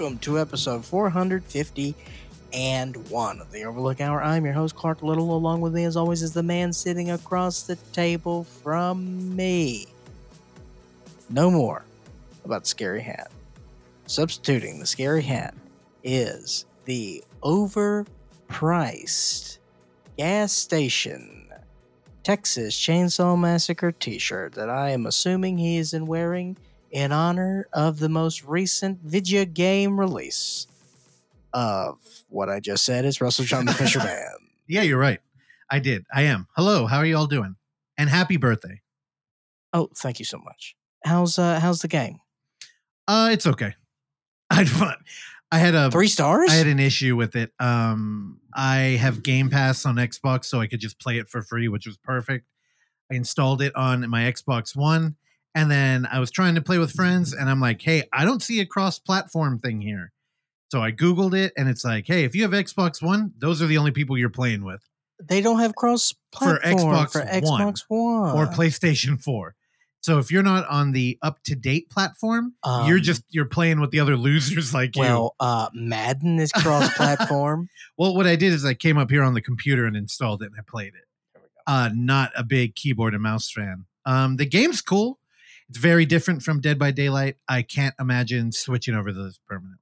welcome to episode 450 and one of the Overlook Hour. I'm your host, Clark Little. Along with me, as always, is the man sitting across the table from me. No more about scary hat. Substituting the scary hat is the overpriced gas station Texas Chainsaw Massacre t shirt that I am assuming he is in wearing in honor of the most recent video game release of what I just said is Russell John the Fisherman. Yeah, you're right. I did. I am. Hello, how are you all doing? And happy birthday. Oh, thank you so much. How's uh how's the game? Uh it's okay. I I had a Three stars? I had an issue with it. Um I have Game Pass on Xbox so I could just play it for free, which was perfect. I installed it on my Xbox One and then I was trying to play with friends and I'm like, "Hey, I don't see a cross-platform thing here." So I googled it and it's like, "Hey, if you have Xbox One, those are the only people you're playing with they don't have cross platform Xbox for Xbox One or PlayStation 4." So if you're not on the up-to-date platform, you're Um, just you're playing with the other losers like you. well, uh, Madden is cross platform. Well, what I did is I came up here on the computer and installed it and I played it. Uh, not a big keyboard and mouse fan. Um, the game's cool. It's very different from Dead by Daylight. I can't imagine switching over to this permanently.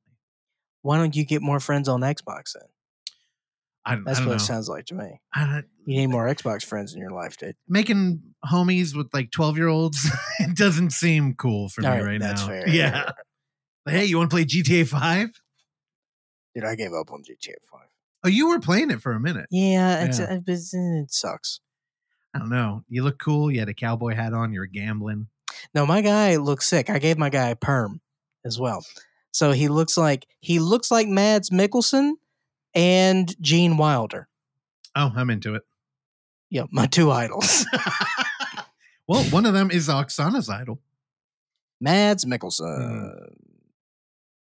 Why don't you get more friends on Xbox then? I, don't- I That's what know. it sounds like to me. You need eh more Xbox friends in your life, dude. making homies with like 12 year olds, it doesn't seem cool for All me right, right that's now. fair. Yeah. Hey, you want to play GTA 5? Dude, I gave up on GTA 5. Oh, you were playing it for a minute. Yeah, it's, Yeah. it sucks. I don't know. You look cool. You had a cowboy hat on. You were gambling. No, my guy looks sick. I gave my guy a perm as well. So he looks like he looks like Mads Mikkelsen and Gene Wilder. Oh, I'm into it. Yeah, my two idols. well, one of them is Oksana's idol. Mads hmm. Mikkelsen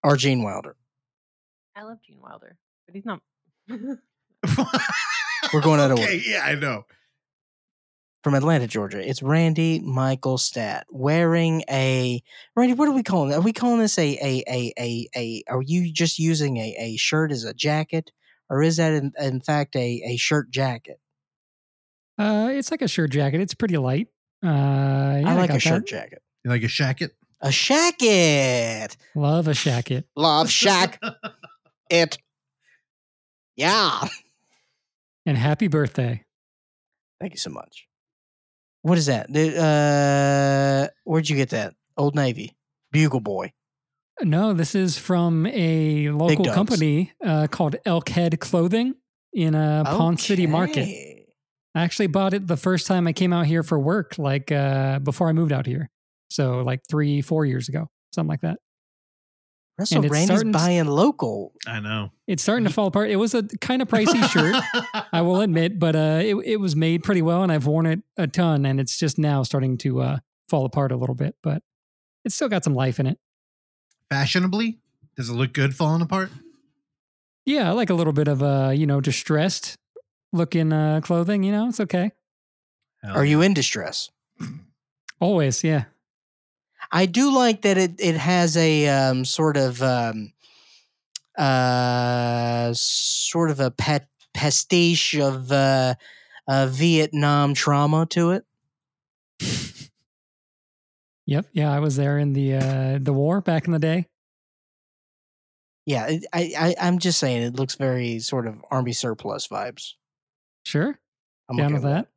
or Gene Wilder. I love Gene Wilder, but he's not. We're going out of okay, order. yeah, I know. From Atlanta, Georgia. It's Randy Michael Stat wearing a Randy. What are we calling? it? Are we calling this a a a a a? Are you just using a a shirt as a jacket, or is that in, in fact a a shirt jacket? Uh, it's like a shirt jacket. It's pretty light. Uh, yeah, I like got a shirt that. jacket. You like a shacket? A shacket. Love a shacket. Love shack it. Yeah. And happy birthday. Thank you so much. What is that? Uh, where'd you get that? Old Navy. Bugle Boy. No, this is from a local company uh, called Elkhead Clothing in uh, Ponce City Market. I actually bought it the first time I came out here for work, like uh, before I moved out here. So, like three, four years ago, something like that. Russell And it's Randy's starting to- buying local. I know. It's starting to fall apart. It was a kind of pricey shirt, I will admit, but uh, it, it was made pretty well, and I've worn it a ton, and it's just now starting to uh, fall apart a little bit, but it's still got some life in it. Fashionably, does it look good falling apart? Yeah, I like a little bit of uh, you know, distressed looking uh clothing, you know, it's okay. Hell Are yeah. you in distress? Always, yeah. I do like that it it has a um, sort of um, uh, sort of a pet pastiche of uh, uh, Vietnam trauma to it. Yep, yeah, I was there in the uh the war back in the day. Yeah, I, I I'm just saying it looks very sort of army surplus vibes. Sure. I'm Down okay with that.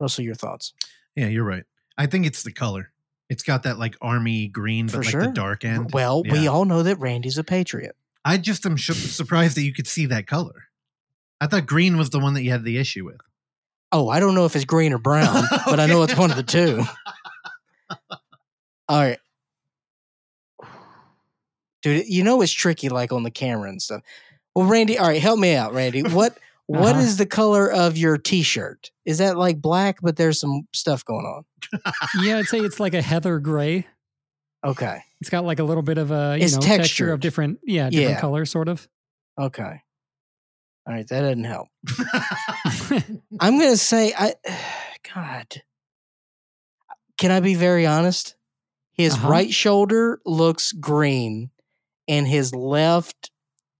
Russell, your thoughts? Yeah, you're right. I think it's the color. It's got that like army green, but For like sure. the dark end. Well, we all know that Randy's a patriot. I just am surprised that you could see that color. I thought green was the one that you had the issue with. Oh, I don't know if it's green or brown, but I know it's one of the two. All right. Dude, you know it's tricky like on the camera and stuff. Well, Randy, all right, help me out, Randy. What what is Uh-huh. the color of your t-shirt? Is that like black but there's some stuff going on? Yeah, I'd say it's like a heather gray. Okay. It's got like a little bit of a you It's know texture of different yeah, different Yeah. colors sort of. Okay. All right, that doesn't help. I'm gonna say I God. Can I be very honest? His Uh-huh. right shoulder looks green and his left,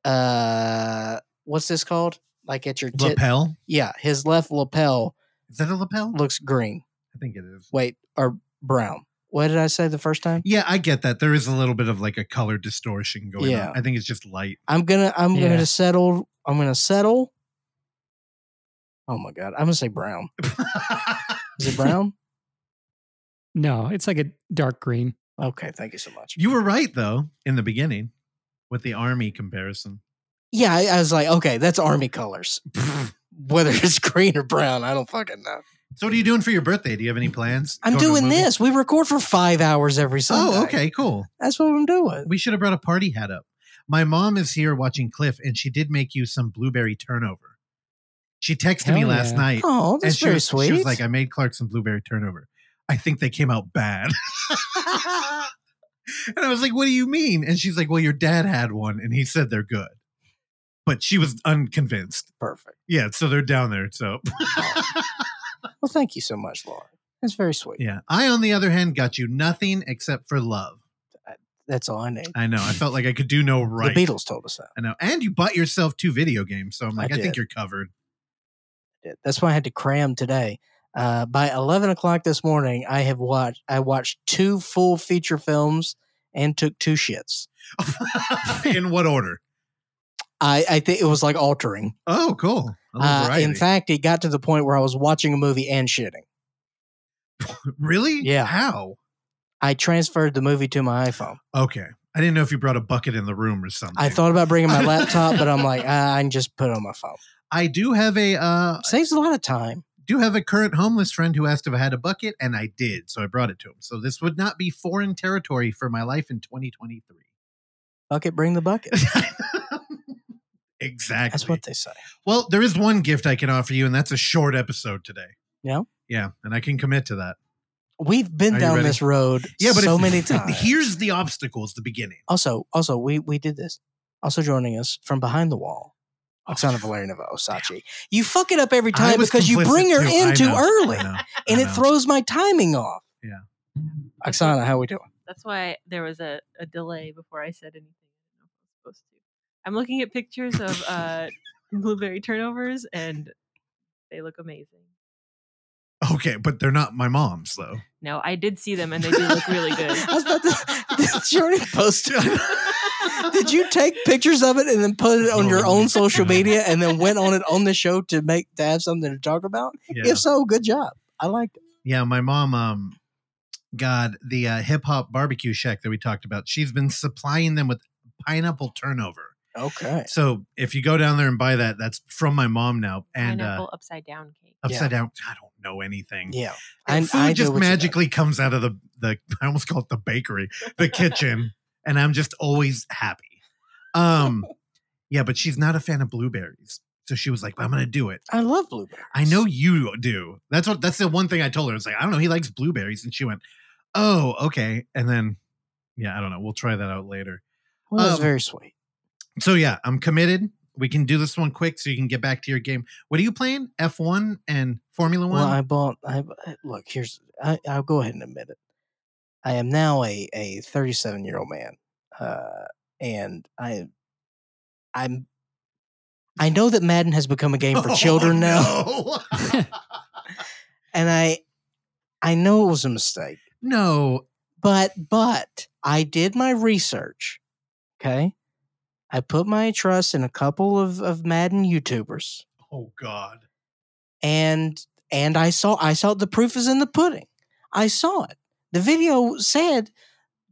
uh, what's this called? Like at your tit? Lapel? Yeah, his left lapel Is that a lapel? looks green. I think it is. Wait, or brown. What did I say the first time? Yeah, I get that. There is a little bit of like a color distortion going Yeah. on. I think it's just light. I'm gonna I'm Yeah. gonna settle. I'm gonna settle. Oh my god, I'm gonna say brown. Is it brown? No, it's like a dark green. okay, thank you so much. you were right though in the beginning with the army comparison. Yeah, I, I was like, okay, that's army colors. Whether it's green or brown, I don't fucking know. So what are you doing for your birthday? Do you have any plans? I'm Going to a doing movie? this. We record for five hours every oh, Sunday. Oh, okay, cool. That's what I'm doing. We should have brought a party hat up. My mom is here watching Cliff, and she did make you some blueberry turnover. She texted me Hell last yeah. night, Oh, and that's she very was, sweet. she was like, "I made Clark some blueberry turnover. I think they came out bad." and I was like, "What do you mean?" And she's like, "Well, your dad had one, and he said they're good." But she was unconvinced. Perfect. Yeah, so they're down there. So Well, thank you so much, Laura. That's very sweet. yeah, I on the other hand got you nothing except for love. That's all I need. I know. I felt like I could do no right. The Beatles told us that. I know. And you bought yourself two video games. So I'm like, I, think you're covered. did. That's why I had to cram today. Uh, by eleven o'clock this morning, I have watched. I watched two full feature films and took two shits. In what order? I, I think it was like altering. Oh, cool. Uh, in fact, it got to the point where I was watching a movie and shitting. really? Yeah. How? I transferred the movie to my iPhone. Okay. I didn't know if you brought a bucket in the room or something. I thought about bringing my laptop, but I'm like, ah, I can just put it on my phone. I do have a uh Saves a lot of time. do have a current homeless friend who asked if I had a bucket, and I did, so I brought it to him. So this would not be foreign territory for my life in 2023. Bucket, bring the bucket. exactly. That's what they say. Well, there is one gift I can offer you, and that's a short episode today. Yeah? Yeah, and I can commit to that. We've been Are down this road Yeah, but so if- many times. Here's the obstacles, the beginning. also, also, we we did this. Also joining us from behind the wall, Oksana Valeriana Osachi. You fuck it up every time because you bring her too. in too early, I know. and it throws my timing off. Yeah. Oksana, how we doing? That's why there was a, a delay before I said anything. I didn't know if I was supposed to. I'm looking at pictures of uh, blueberry turnovers, and they look amazing. Okay, but they're not my mom's though. No, I did see them, and they do look really good. I was about to, did you already post it? Did you take pictures of it and then put it on your Oh, own social media and then went on it on the show to make to have something to talk about? Yeah. If so, good job. I liked it. Yeah, my mom, um, God, the uh, hip hop barbecue shack that we talked about, she's been supplying them with pineapple turnover. Okay. So if you go down there and buy that, that's from my mom now. And Pineapple uh, upside down cake. upside down, I don't know anything. Yeah. And food do just what you know. magically comes out of the the I almost call it the bakery, the kitchen, and I'm just always happy. Um, yeah, but she's not a fan of blueberries, so she was like, "I'm gonna do it." I love blueberries. I know you do. That's what. That's the one thing I told her. I was like, I don't know. He likes blueberries, and she went, "Oh, okay." And then, yeah, I don't know. We'll try that out later. Well, that's um, very sweet. So yeah, I'm committed. We can do this one quick, so you can get back to your game. What are you playing? F1 and Formula One. Well, I bought. I look. Here's. I, I'll go ahead and admit it. I am now a a 37 year old man, uh, and I, I'm. I know that Madden has become a game for children now, Oh, No. and I, I know it was a mistake. no. But but I did my research. Okay. I put my trust in a couple of, of Madden YouTubers Oh God. and and I saw I saw the proof is in the pudding. I saw it. The video said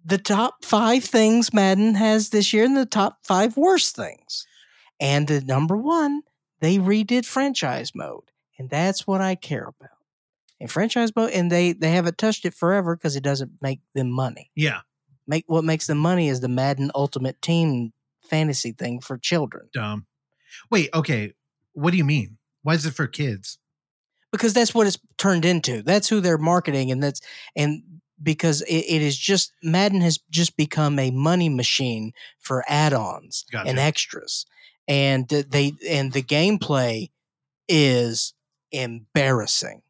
the top five things Madden has this year and the top five worst things. And the number one, they redid franchise mode. And that's what I care about. And franchise mode, and they they haven't touched it forever because it doesn't make them money. Yeah. Make what makes them money is the Madden Ultimate Team fantasy thing for children. Dumb. Wait. Okay. What do you mean? Why is it for kids? because that's what it's turned into. That's who they're marketing, and that's and because it, it is just Madden has just become a money machine for add-ons and extras, and they and the gameplay is embarrassing.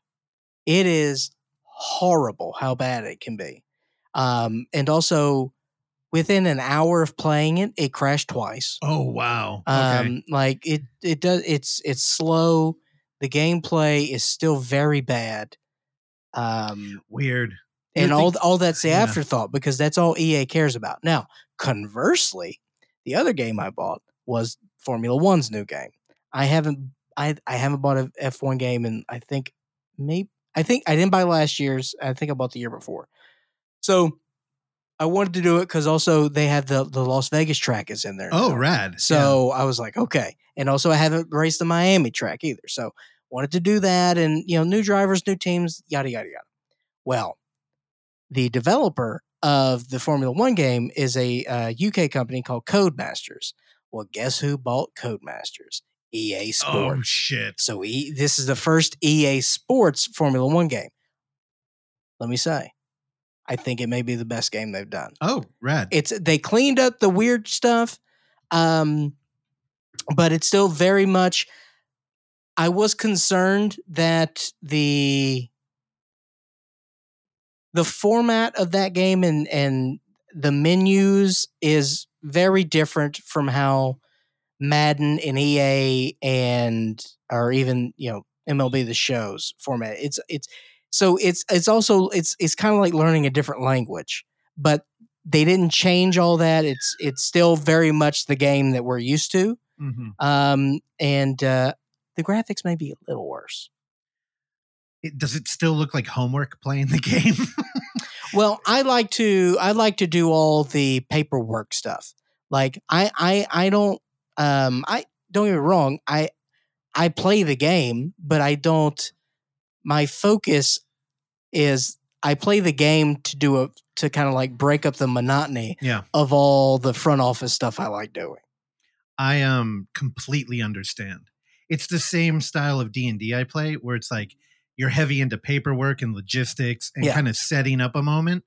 It is horrible how bad it can be, um, and also within an hour of playing it, it crashed twice. Oh wow. Okay. Um, like it, it does. It's it's slow. The gameplay is still very bad. Um, Weird. And all all that's the yeah. afterthought because that's all EA cares about. Now, conversely, the other game I bought was Formula One's new game. I haven't I I haven't bought a F one game in I think maybe I think I didn't buy last year's. I think I bought the year before. So I wanted to do it because also they have the the Las Vegas track is in there. Oh, now. rad. Yeah. So I was like, okay. And also, I haven't raced the Miami track either. So wanted to do that, and you know, new drivers, new teams, yada yada yada. Well, the developer of the Formula One game is a uh, UK company called Codemasters. Well, guess who bought Codemasters? EA Sports. Oh shit. So e, this is the first EA Sports Formula One game. Let me say, I think it may be the best game they've done Oh, rad. it's they cleaned up the weird stuff um but it's still very much i was concerned that the the format of that game and and the menus is very different from how madden and ea and or even you know mlb the shows format it's it's so it's it's also it's it's kind of like learning a different language but they didn't change all that. It's it's still very much the game that we're used to. Mhm. Um, and uh, the graphics may be a little worse. It, does it still look like homework playing the game? Well, I like to I like to do all the paperwork stuff. Like I I I don't um I don't get me wrong. I I play the game, but I don't. My focus is I play the game to do a to kind of like break up the monotony yeah. of all the front office stuff I like doing. I um completely understand. It's the same style of D and D I play, where it's like you're heavy into paperwork and logistics and Yeah. kind of setting up a moment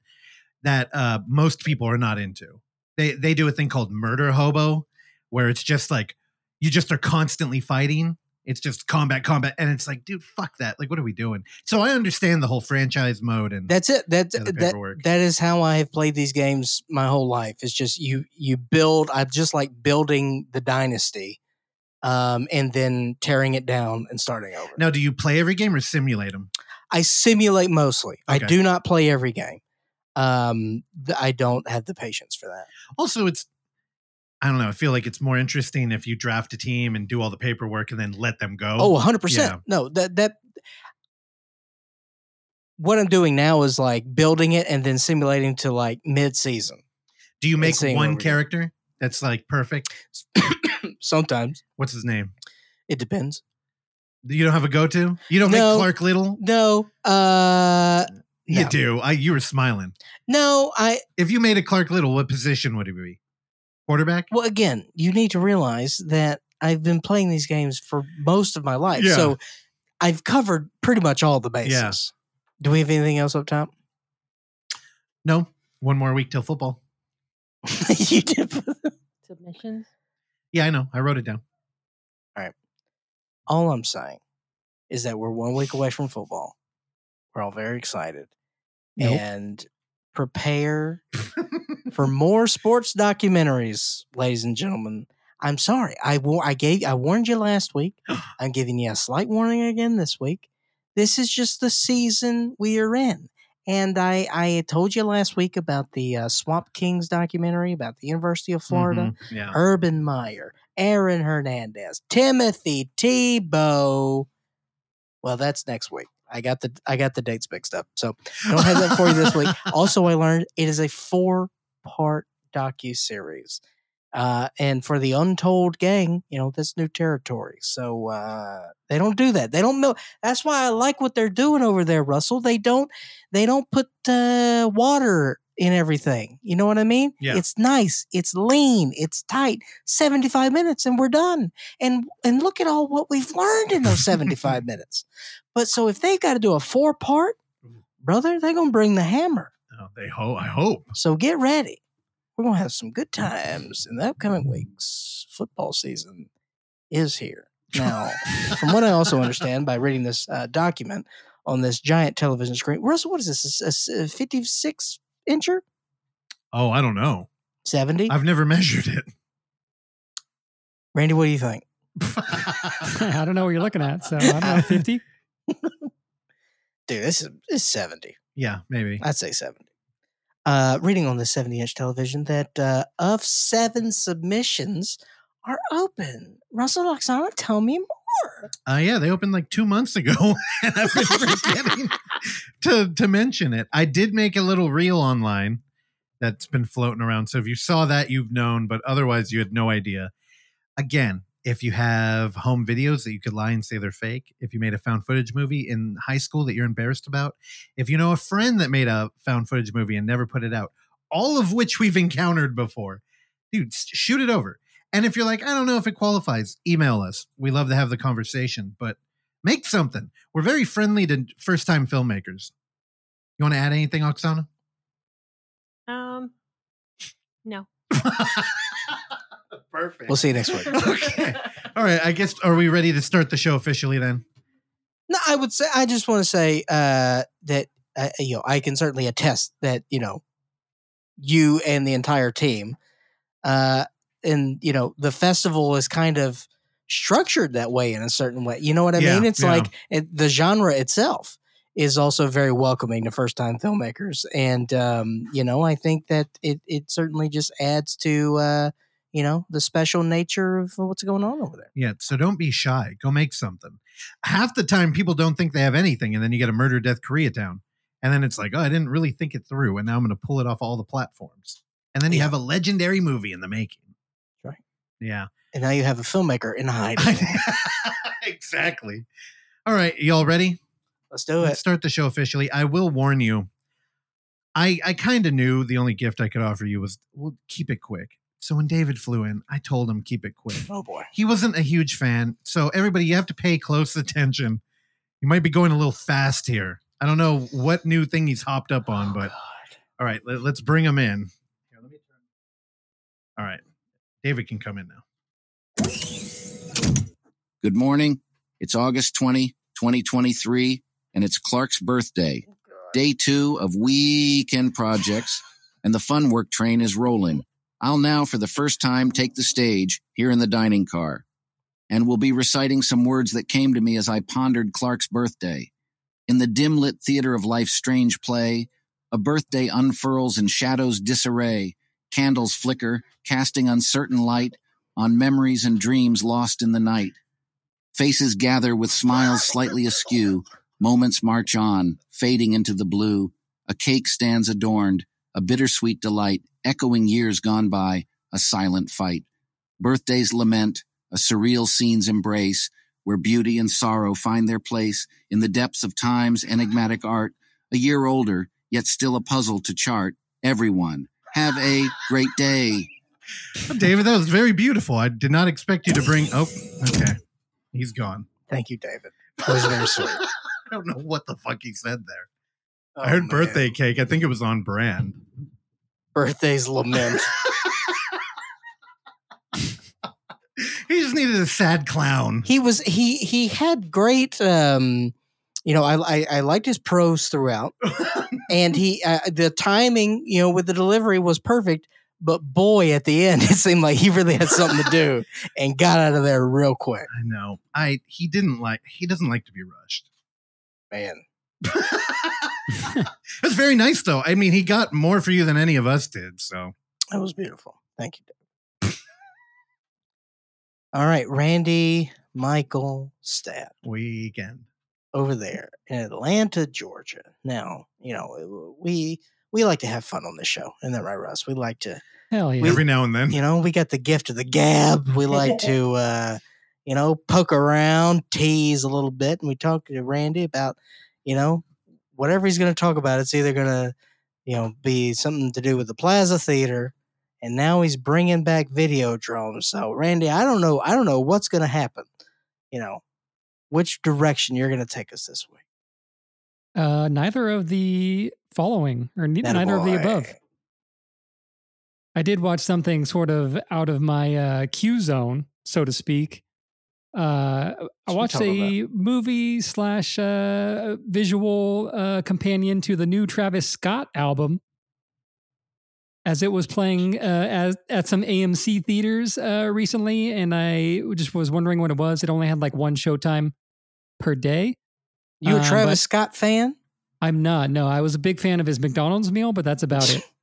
that uh, most people are not into. They they do a thing called murder hobo, where it's just like you just are constantly fighting. It's just combat, combat, and it's like, dude, fuck that. Like, what are we doing? So I understand the whole franchise mode and That's it. That's that. That is how I have played these games my whole life. It's just you you build. I just like building the dynasty, um, and then tearing it down and starting over. now. Do you play every game or simulate them? I simulate mostly. I do not play every game. Um, I don't have the patience for that. also it's i don't know i feel like it's more interesting if you draft a team and do all the paperwork and then let them go Oh, 100 Yeah. percent. No, that that. What I'm doing now is like building it and then simulating to like mid season. do you make one character that's like perfect Sometimes what's his name it depends. you don't have a go-to you don't No. make clark little No, uh, you no. do i you were smiling no. I if you made a clark little what position would he be quarterback Well, again, you need to realize that I've been playing these games for most of my life. Yeah. So I've covered pretty much all the bases. Do we have anything else up top? no one more week till football you did. Submissions. yeah i know i wrote it down All right. All I'm saying is that we're one week away from football. We're all very excited. Nope. And prepare for more sports documentaries, ladies and gentlemen. I'm sorry. I war- I gave I warned you last week. I'm giving you a slight warning again this week. This is just the season we are in. And I, I told you last week about the uh, Swamp Kings documentary about the University of Florida. Mhm, yeah Urban Meyer, Aaron Hernandez, Timothy Tebow. Well, that's next week. I got the I got the dates mixed up, so don't have that for you this week. Also, I learned it is a four part docu series, uh, and for the Untold Gang, you know that's new territory. So uh, they don't do that. They don't know. That's why I like what they're doing over there, Russell. They don't they don't put uh, water in everything. You know what I mean? Yeah. It's nice. It's lean. It's tight. Seventy five minutes, and we're done. And and look at all what we've learned in those seventy five minutes. But so if they've got to do a four part, brother, they're gonna bring the hammer. oh, they hope i hope So get ready. We're gonna have some good times in the upcoming weeks. Football season is here. Now, from what I also understand by reading this uh, document on this giant television screen, Russell, what is this? A, 56 incher? oh i don't know 70? I've never measured it. Randy, what do you think? I don't know what you're looking at. So I don't know, 50? Dude, this is, this is 70. yeah, maybe. I'd say 70. Uh, reading on the 70 inch television that uh, of seven submissions are open. Russell Oksana, tell me more. Uh, yeah, they opened like two months ago, I've been forgetting to to mention it. I did make a little reel online that's been floating around. So if you saw that, you've known, but otherwise, you had no idea. Again, if you have home videos that you could lie and say they're fake, if you made a found footage movie in high school that you're embarrassed about, if you know a friend that made a found footage movie and never put it out, all of which we've encountered before, dude, shoot it over. And if you're like, I don't know if it qualifies, email us. We love to have the conversation, but make something. We're very friendly to first time filmmakers. You want to add anything, Oksana? Um, no. Perfect. We'll see you next week. Okay. All right. I guess, are we ready to start the show officially then? No, I would say I just want to say uh, that uh, you know I can certainly attest that you know you and the entire team, uh, and you know the festival is kind of structured that way in a certain way. You know what I Yeah, mean? It's yeah. like it, the genre itself is also very welcoming to first time filmmakers, and um, you know I think that it it certainly just adds to uh, you know the special nature of what's going on over there. Yeah. So don't be shy. Go make something. Half the time, people don't think they have anything. And then you get a murder, death, Koreatown. And then it's like, oh, I didn't really think it through. And now I'm going to pull it off all the platforms. And then you Yeah. have a legendary movie in the making. Yeah. And now you have a filmmaker in hiding. exactly. All right. Y'all ready? Let's do it. Let's start the show officially. I will warn you. I I kind of knew the only gift I could offer you was well, keep it quick. So when David flew in, I told him keep it quick. Oh boy. He wasn't a huge fan, so everybody, you have to pay close attention. You might be going a little fast here. I don't know what new thing he's hopped up on, Oh, but God. all right, let, us bring him in. Here, let me turn. All right, David can come in now. Good morning. It's August 20, 2023, and it's Clark's birthday. Oh, Day two of weekend projects, and the fun work train is rolling. I'll now, for the first time, take the stage here in the dining car, and will be reciting some words that came to me as I pondered Clark's birthday. In the dim lit theater of life's strange play, a birthday unfurls in shadows disarray, candles flicker, casting uncertain light on memories and dreams lost in the night. Faces gather with smiles slightly askew. Moments march on, fading into the blue. A cake stands adorned, a bittersweet delight, echoing years gone by, a silent fight. Birthdays lament, a surreal scene's embrace, where beauty and sorrow find their place in the depths of time's enigmatic art. A year older, yet still a puzzle to chart. Everyone, have a great day. David, that was very beautiful. I did not expect you to bring. Oh, okay, he's gone. Thank you, David. That was very sweet. I don't know what the fuck he said there. Oh, I heard man. birthday cake. I think it was on brand. Birthdays lament. He just needed a sad clown. he was he he had great um you know I, I i liked his prose throughout and he uh, the timing you know with the delivery was perfect but boy at the end it seemed like he really had something to do and got out of there real quick I know. I he didn't like. He doesn't like to be rushed. man it was very nice though. I mean, he got more for you than any of us did. So that was beautiful thank you all right randy michael stat weekend. Over there in atlanta georgia now you know we we like to have fun on this show isn't that right russ we like to Hell yeah. Every now and then. you know, we got the gift of the gab. We like to, uh, you know, poke around, tease a little bit, and we talk to Randy about, you know, whatever he's going to talk about. It's either going to, you know, be something to do with the Plaza Theater, and now he's bringing back video Videodrome. So, Randy, I don't know, I don't know what's going to happen. You know, which direction you're going to take us this week? Uh, neither of the following, or ne- neither of the above. I did watch something sort of out of my uh, Q zone, so to speak. Uh, I watched a movie slash uh, visual uh, companion to the new Travis Scott album. as it was playing uh, as, at some AMC theaters uh, recently, and I just was wondering what it was. It only had like one showtime per day. You a Um, Travis Scott fan? I'm not. No, I was a big fan of his McDonald's meal, but that's about it.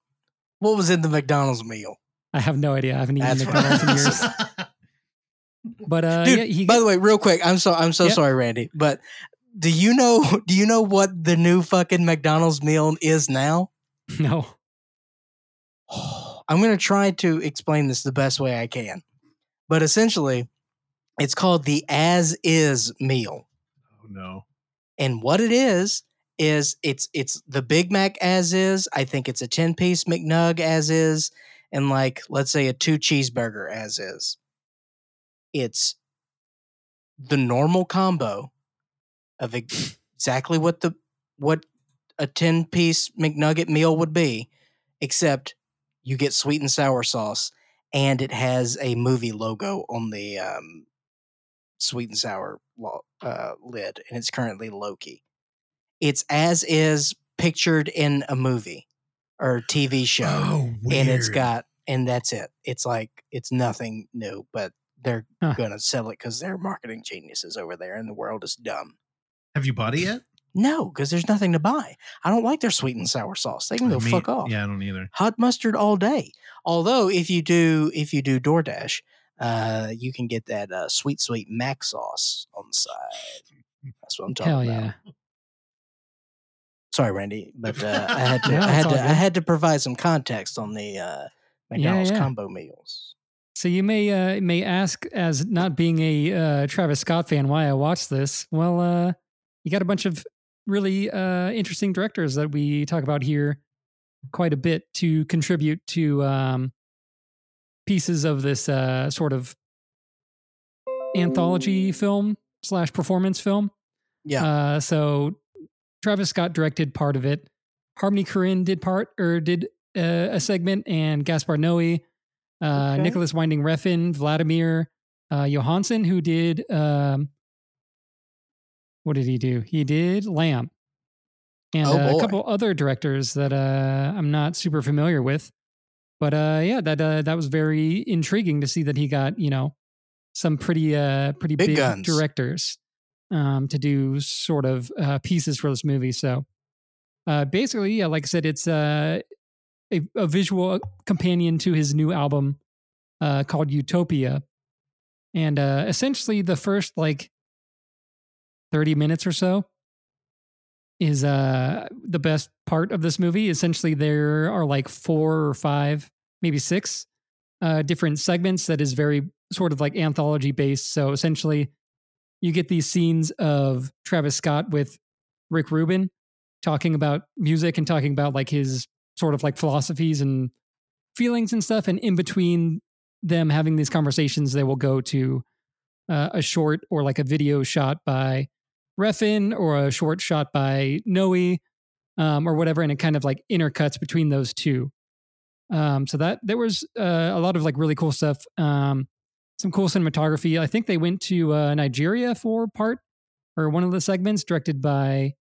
What was in the McDonald's meal? I have no idea. I haven't eaten That's McDonald's in years. But uh, Dude, yeah, he, By the way, real quick, I'm so I'm so Yep. sorry, Randy, but do you know do you know what the new fucking McDonald's meal is now? no. I'm going to try to explain this the best way I can. But essentially, it's called the as is meal. No. And what it is is it's it's the Big Mac as is. I think it's a 10 piece McNug as is and like let's say a two cheeseburger as is. It's the normal combo of exactly what the what a 10 piece McNugget meal would be except you get sweet and sour sauce and it has a movie logo on the um, sweet and sour uh, lid, and it's currently Loki. It's as is pictured in a movie or TV show, Oh, and it's got, and that's it. It's like it's nothing new, but they're Huh. gonna sell it because they're marketing geniuses over there, and the world is dumb. Have you bought it yet? No, because there's nothing to buy. I don't like their sweet and sour sauce. They can go Me- fuck off. Yeah, I don't either. Hot mustard all day. Although if you do if you do DoorDash, uh, you can get that uh, sweet sweet mac sauce on the side. That's what I'm talking Hell about. yeah. Sorry, Randy, but uh, I had to No, I had to I had to provide some context on the uh, McDonald's yeah. combo meals. So you may uh, may ask, as not being a uh, Travis Scott fan, why I watched this. Well, uh, you got a bunch of really uh, interesting directors that we talk about here quite a bit to contribute to um, pieces of this uh, sort of anthology film slash performance film. Yeah. Uh, so Travis Scott directed part of it. Harmony Korine did part or did uh, a segment, and Gaspar Noé, uh, Okay. Nicolas Winding Refn, Vladimir uh, Johansson, who did um, what did he do? He did Lamb, and Oh, a couple other directors that uh, I'm not super familiar with. But uh, yeah, that uh, that was very intriguing to see that he got you know some pretty uh, pretty Big big, directors um, to do sort of uh, pieces for this movie. So uh, basically, yeah, like I said, it's uh, a, a visual companion to his new album uh, called Utopia, and uh, essentially the first like thirty minutes or so is uh the best part of this movie. Essentially, there are like four or five, maybe six, uh, different segments that is very sort of like anthology based. So essentially, you get these scenes of Travis Scott with Rick Rubin talking about music and talking about like his sort of like philosophies and feelings and stuff. And in between them having these conversations, they will go to uh, a short or like a video shot by Refn or a short shot by Noe um, or whatever. And it kind of like intercuts between those two. Um, so that there was uh, a lot of like really cool stuff. Um, some cool cinematography. I think they went to uh, Nigeria for part or one of the segments directed by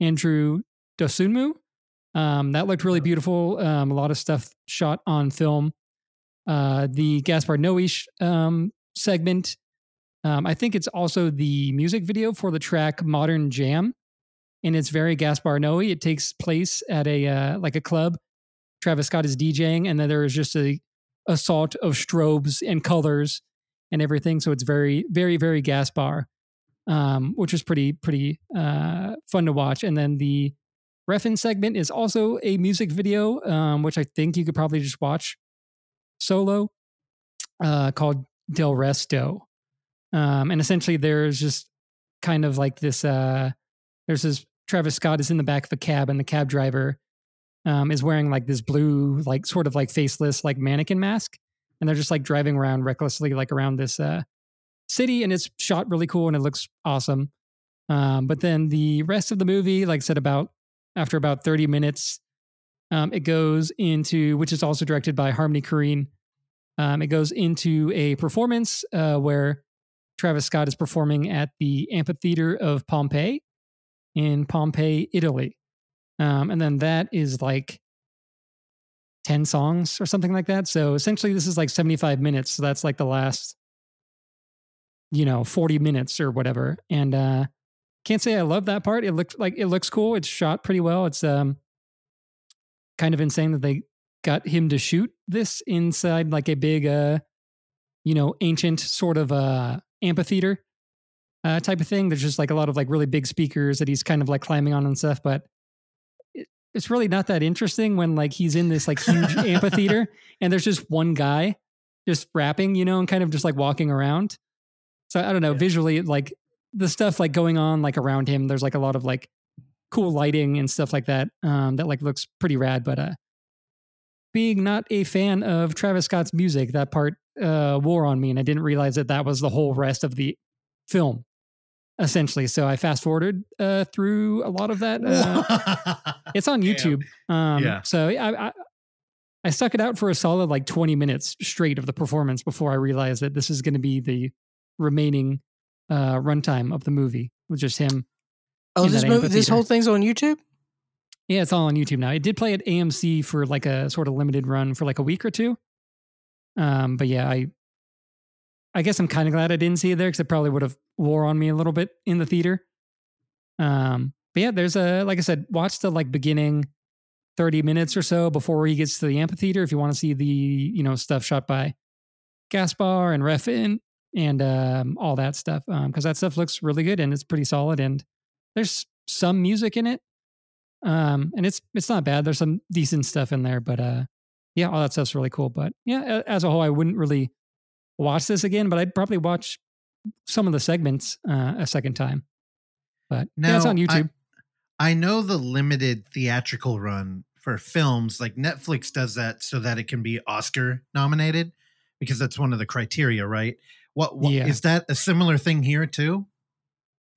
Andrew Dosunmu. Um, that looked really beautiful. Um, a lot of stuff shot on film. Uh, the Gaspar Noe um, segment. Um, I think it's also the music video for the track "Modern Jam," and it's very Gaspar Noe. It takes place at a uh, like a club. Travis Scott is DJing, and then there is just a assault of strobes and colors and everything. So it's very, very, very Gaspar, um, which was pretty, pretty uh, fun to watch. And then the Refn segment is also a music video, um, which I think you could probably just watch solo, uh, called Del Resto. Um, and essentially, there's just kind of like this. Uh, there's this Travis Scott is in the back of a cab, and the cab driver um, is wearing like this blue, like sort of like faceless, like mannequin mask, and they're just like driving around recklessly, like around this uh, city, and it's shot really cool and it looks awesome. Um, but then the rest of the movie, like said, about after about 30 minutes, um, it goes into, which is also directed by Harmony Korine. Um, it goes into a performance uh, where Travis Scott is performing at the amphitheater of Pompeii in Pompeii, Italy. Um, and then that is like 10 songs or something like that. So essentially, this is like 75 minutes. So that's like the last, you know, 40 minutes or whatever. And uh, can't say I love that part. It looked like it looks cool. It's shot pretty well. It's um, kind of insane that they got him to shoot this inside like a big, uh, you know, ancient sort of uh, amphitheater uh, type of thing. There's just like a lot of like really big speakers that he's kind of like climbing on and stuff. But it, it's really not that interesting when like he's in this like huge amphitheater and there's just one guy just rapping, you know, and kind of just like walking around. So I don't know, Yeah. visually, like the stuff like going on like around him, there's like a lot of like cool lighting and stuff like that. Um, that like looks pretty rad. But uh, being not a fan of Travis Scott's music, that part uh, wore on me, and I didn't realize that that was the whole rest of the film, essentially. So I fast forwarded uh, through a lot of that. Uh, it's on YouTube. Um, Yeah. So I, I I stuck it out for a solid like 20 minutes straight of the performance before I realized that this is going to be the remaining uh, runtime of the movie with just him. Oh, this movie, this whole thing's on YouTube. Yeah, it's all on YouTube now. It did play at AMC for like a sort of limited run for like a week or two. Um, but yeah, I I guess I'm kind of glad I didn't see it there because it probably would have wore on me a little bit in the theater. Um, but yeah, there's a like I said, watch the like beginning 30 minutes or so before he gets to the amphitheater if you want to see the you know stuff shot by Gaspar and Refn and um, all that stuff Um, because that stuff looks really good and it's pretty solid and there's some music in it um and it's it's not bad there's some decent stuff in there but uh yeah all that stuff's really cool but yeah as a whole i wouldn't really watch this again but i'd probably watch some of the segments uh, a second time but yeah, it's Now, on I- youtube I know the limited theatrical run for films, like Netflix does that so that it can be Oscar nominated because that's one of the criteria, right? What, what Yeah. is that a similar thing here too?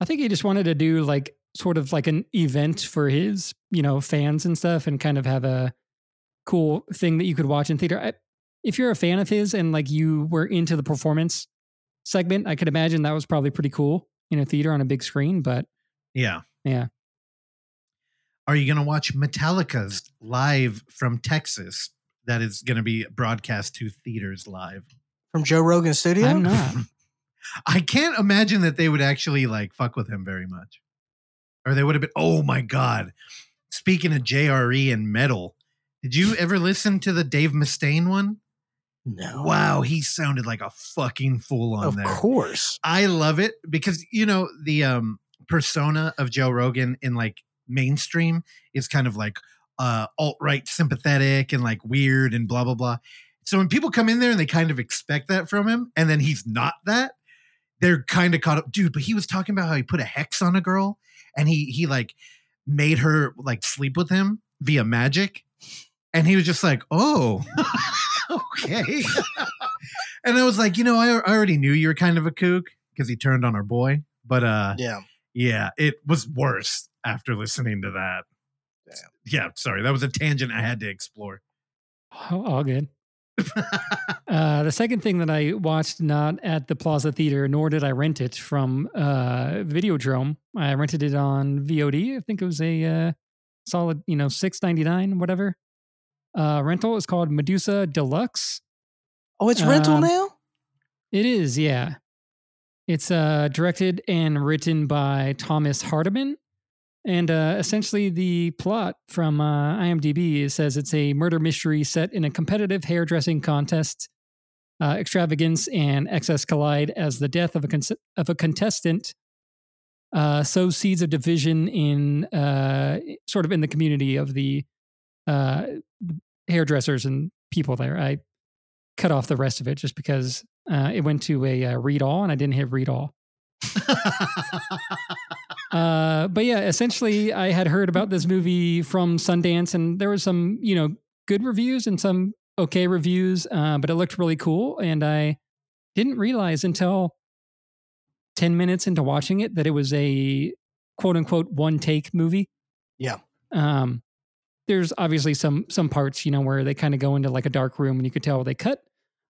I think he just wanted to do like sort of like an event for his, you know, fans and stuff and kind of have a cool thing that you could watch in theater. I, if you're a fan of his and like you were into the performance segment, I could imagine that was probably pretty cool in a theater on a big screen, but Yeah. Yeah. Are you going to watch Metallica's live from Texas? That is going to be broadcast to theaters live. From Joe Rogan Studio? I'm not. I can't imagine that they would actually like fuck with him very much. Or they would have been, oh my God. Speaking of JRE and metal, did you ever listen to the Dave Mustaine one? No. Wow, he sounded like a fucking fool on Of there. Of course. I love it because you know the um persona of Joe Rogan in like mainstream is kind of like uh alt-right sympathetic and like weird and blah blah blah. So when people come in there and they kind of expect that from him and then he's not that, they're kind of caught up. Dude, but he was talking about how he put a hex on a girl and he he like made her like sleep with him via magic. And he was just like, "Oh, okay." and I was like, you know, I, I already knew you were kind of a kook because he turned on our boy. But uh, Yeah. yeah, it was worse after listening to that. Damn. Yeah, sorry, that was a tangent I had to explore. Oh, all good. Uh, the second thing that I watched not at the Plaza Theater, nor did I rent it from uh, Videodrome. I rented it on VOD. I think it was a uh, solid, you know, six ninety nine, whatever. Uh, rental is called Medusa Deluxe. Oh, it's rental Um, now? It is, yeah. It's uh, directed and written by Thomas Hardiman. And uh, essentially, the plot from uh, IMDb says it's a murder mystery set in a competitive hairdressing contest. Uh, extravagance and excess collide as the death of a, of a contestant uh, sows seeds of division in uh, sort of in the community of the uh, hairdressers and people there. I cut off the rest of it just because uh, it went to a uh, read all and I didn't hit read all. Uh, but yeah, essentially, I had heard about this movie from Sundance, and there was some, you know, good reviews and some okay reviews, uh, but it looked really cool. And I didn't realize until 10 minutes into watching it that it was a quote unquote one take movie. Yeah. Um, there's obviously some some parts, you know, where they kind of go into like a dark room and you could tell they cut.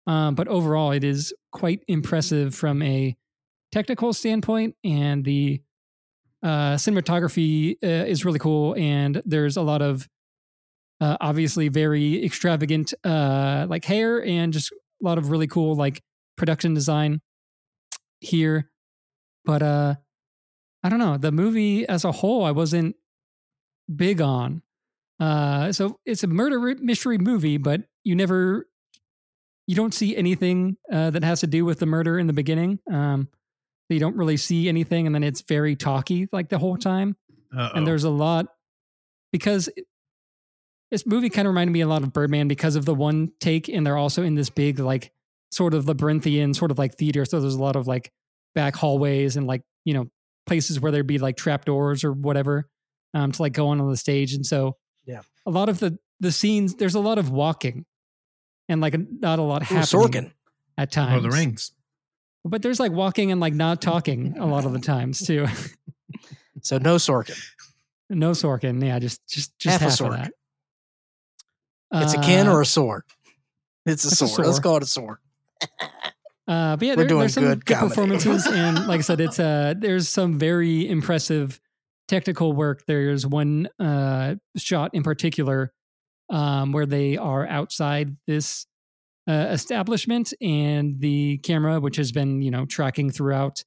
Um, but overall, it is quite impressive from a technical standpoint, and the uh, cinematography uh, is really cool. And there's a lot of Uh, obviously, very extravagant, uh, like hair and just a lot of really cool like production design here. But uh, I don't know the movie as a whole. I wasn't big on. Uh, so it's a murder mystery movie, but you never, you don't see anything uh, that has to do with the murder in the beginning. Um, you don't really see anything, and then it's very talky like the whole time. Uh-oh. And there's a lot because it- this movie kind of reminded me a lot of Birdman because of the one take, and they're also in this big like sort of labyrinthian sort of like theater. So there's a lot of like back hallways and like you know places where there'd be like trapdoors or whatever um, to like go on on the stage, and so. A lot of the the scenes there's a lot of walking and like not a lot Ooh, happening Sorkin. at Lord times. of the Rings. But there's like walking and like not talking a lot of the times too. So no Sorkin. no Sorkin, yeah, just just just Half a half, Sork. of that. It's a can Uh, or a sword. It's a it's a sword. Let's call it a sword. Uh, but yeah, We're there, doing there's some good good performances, and like I said, it's uh, there's some very impressive technical work. There's one uh, shot in particular um, where they are outside this uh, establishment, and the camera, which has been you know tracking throughout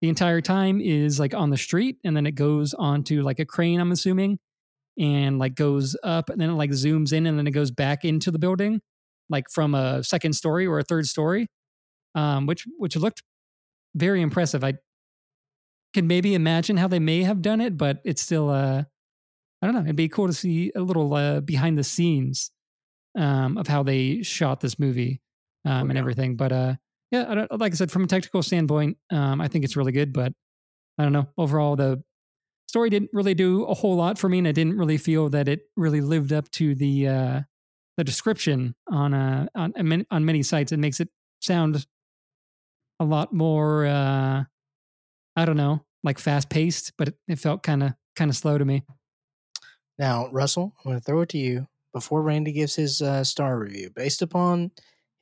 the entire time, is like on the street, and then it goes onto like a crane. I'm assuming, and like goes up, and then it like zooms in, and then it goes back into the building, like from a second story or a third story um, which which looked very impressive. I can maybe imagine how they may have done it, but it's still uh, I don't know. It'd be cool to see a little uh, behind the scenes um, of how they shot this movie um, and yeah. everything. But uh, yeah, I don't, like I said, from a technical standpoint, um, I think it's really good. But I don't know. Overall, the story didn't really do a whole lot for me, and I didn't really feel that it really lived up to the uh, the description on uh, on on many sites. It makes it sound a lot more uh I don't know, like fast paced, but it, it felt kind of kind of slow to me. Now, Russell, I'm going to throw it to you before Randy gives his uh, star review, based upon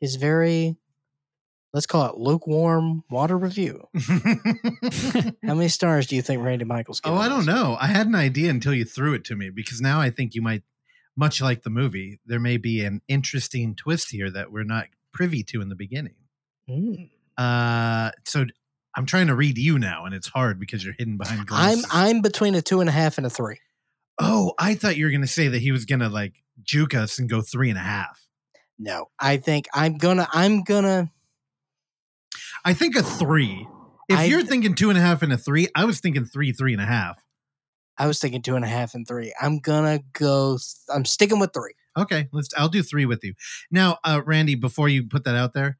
his very, let's call it lukewarm water review. How many stars do you think Randy Michaels? oh, I don't this? know. I had an idea until you threw it to me because now I think you might, much like the movie, there may be an interesting twist here that we're not privy to in the beginning. Mm. Uh, so I'm trying to read you now, and it's hard because you're hidden behind glasses. I'm. I'm between a two and a half and a three. oh, I thought you were going to say that he was going to like juke us and go three and a half. No, I think I'm gonna I'm gonna I think a three. If I- you're thinking two and a half and a three, I was thinking three, three and a half. I was thinking two and a half and three. I'm gonna go. I'm sticking with three. Okay, let's. I'll do three with you. Now, uh, Randy, before you put that out there,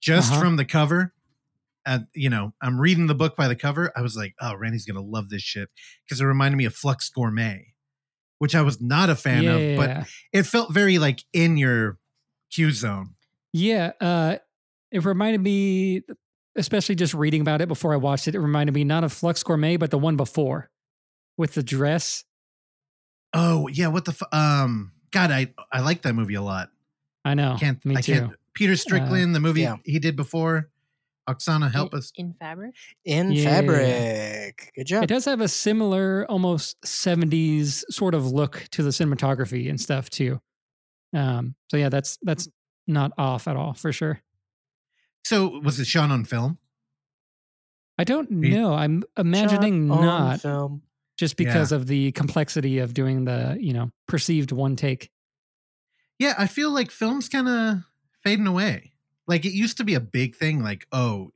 just Uh-huh. from the cover, uh, you know, I'm reading the book by the cover. I was like, oh, Randy's gonna love this shit because it reminded me of Flux Gourmet, which I was not a fan yeah, of, but it felt very like in your Q zone. yeah. Uh, it reminded me, especially just reading about it before I watched it. It reminded me not of Flux Gourmet, but the one before with the dress. Oh yeah, what the f- um. God, I I like that movie a lot. I know. Can't me I too. can't. Peter Strickland, the movie yeah. he did before. Oksana, help in, us. in fabric. In Yeah. fabric. Good job. It does have a similar, almost 70s sort of look to the cinematography and stuff too. Um, so yeah, that's that's not off at all for sure. So was it shot on film? I don't He- know. I'm imagining not film. just because of the complexity of doing the, you know, perceived one take. Yeah, I feel like film's kind of fading away. Like it used to be a big thing. Like, oh,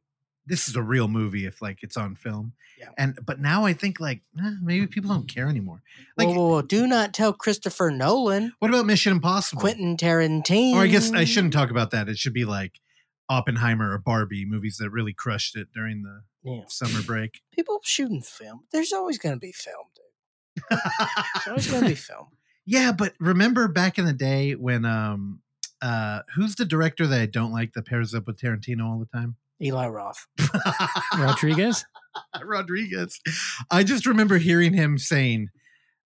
this is a real movie if like it's on film. Yeah. And but now I think like eh, maybe people don't care anymore. Like, whoa, whoa, whoa. Do not tell Christopher Nolan, what about Mission Impossible? Quentin Tarantino. Or I guess I shouldn't talk about that. It should be like Oppenheimer or Barbie movies that really crushed it during the Yeah. summer break. People shooting film. There's always going to be film, dude. There's always going to be film. yeah, but remember back in the day when um uh who's the director that I don't like that pairs up with Tarantino all the time? Eli Roth. Rodriguez? Rodriguez. I just remember hearing him saying,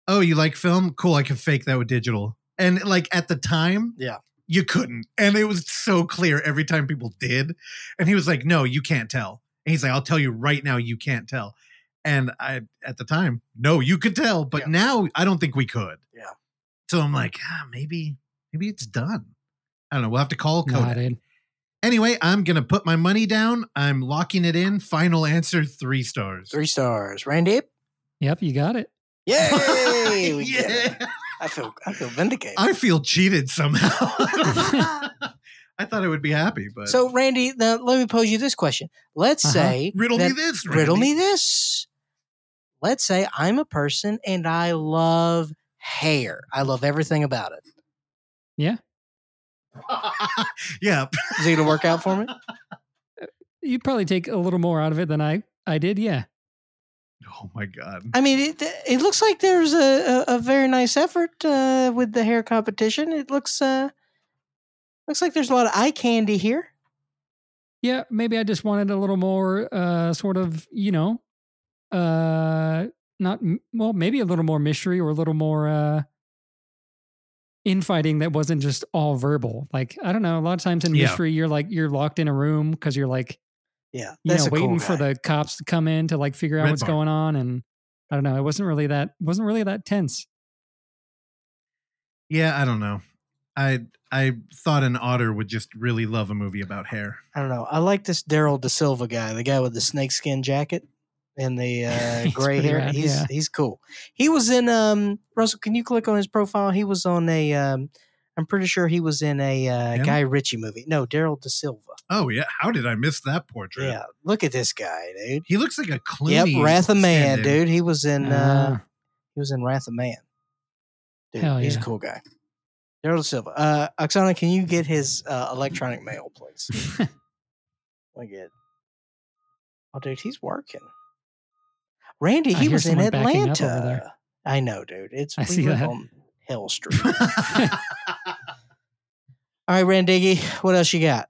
"Oh, you like film? Cool, I can fake that with digital." And like at the time, Yeah. you couldn't, and it was so clear every time people did. And he was like, "No, you can't tell." And he's like, "I'll tell you right now, you can't tell." And I, at the time, no, you could tell, but Yeah. now I don't think we could. Yeah. So I'm like, ah, maybe, maybe it's done. I don't know. We'll have to call Nah, Kodak. dude. Anyway, I'm gonna put my money down. I'm locking it in. Final answer: three stars. Three stars. Randy? Yep, you got it. Yay! We it. yeah. I feel I feel vindicated. I feel cheated somehow. I thought I would be happy, but so, Randy, now let me pose you this question. Let's Uh-huh. say riddle that- me this. riddle me this. Let's say I'm a person and I love hair. I love everything about it. yeah. Is it gonna work out for me? You'd probably take a little more out of it than I I did. Yeah. Oh my god. I mean, it, it looks like there's a, a, a very nice effort uh, with the hair competition. It looks uh, looks like there's a lot of eye candy here. Yeah, maybe I just wanted a little more uh sort of, you know, uh not well, maybe a little more mystery or a little more uh infighting that wasn't just all verbal. Like, I don't know, a lot of times in Yeah. mystery you're like you're locked in a room cuz you're like, Yeah, you know, a cool waiting for the cops to come in to like figure out Red what's Barn. going on and I don't know, it wasn't really that wasn't really that tense. Yeah, I don't know. I I thought an otter would just really love a movie about hair. I don't know. I like this Darrell D'Silva guy, the guy with the snakeskin jacket and the uh, gray hair. rad, he's yeah. he's cool. He was in um Russell. Can you click on his profile? He was on a. Um, I'm pretty sure he was in a uh, Him? Guy Ritchie movie. No, Darrell D'Silva. Oh yeah, how did I miss that portrait? Yeah, look at this guy, dude. He looks like a Yep, Wrath of Man, stand-in. dude. He was in. uh Ah, He was in Wrath of Man. Dude, Hell he's yeah. a cool guy. Darrell D'Silva. Uh, Oksana, can you get his uh, electronic mail, please? I get. Oh, dude, he's working. Randy, he was in someone backing up over Atlanta. I know, dude. It's I see that. on Hill Street. All right, Randiggy, what else you got?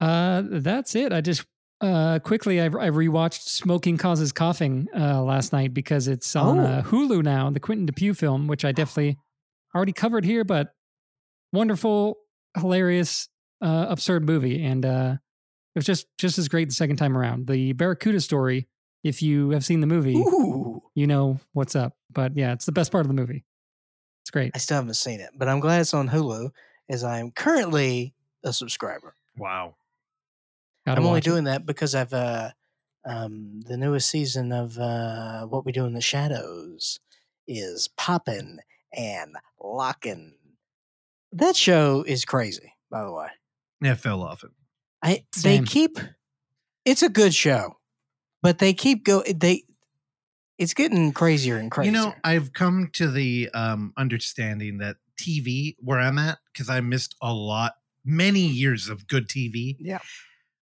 Uh, that's it. I just uh quickly I, I rewatched Smoking Causes Coughing uh last night because it's on Oh. uh, Hulu now, the Quentin Dupieux film, which I definitely already covered here, but wonderful, hilarious, uh, absurd movie, and uh, it was just just as great the second time around. The Barracuda story, if you have seen the movie, Ooh, you know what's up. But yeah, it's the best part of the movie. It's great. I still haven't seen it, but I'm glad it's on Hulu, as I am currently a subscriber. wow. Gotta I'm only watch it. doing that because I've uh, um, the newest season of uh, What We Do in the Shadows is popping and locking. That show is crazy, by the way. Yeah, fell off it. I they keep it's a good show, but they keep go they it's getting crazier and crazier. You know, I've come to the um, understanding that TV, where I'm at, because I missed a lot, many years of good TV. Yeah.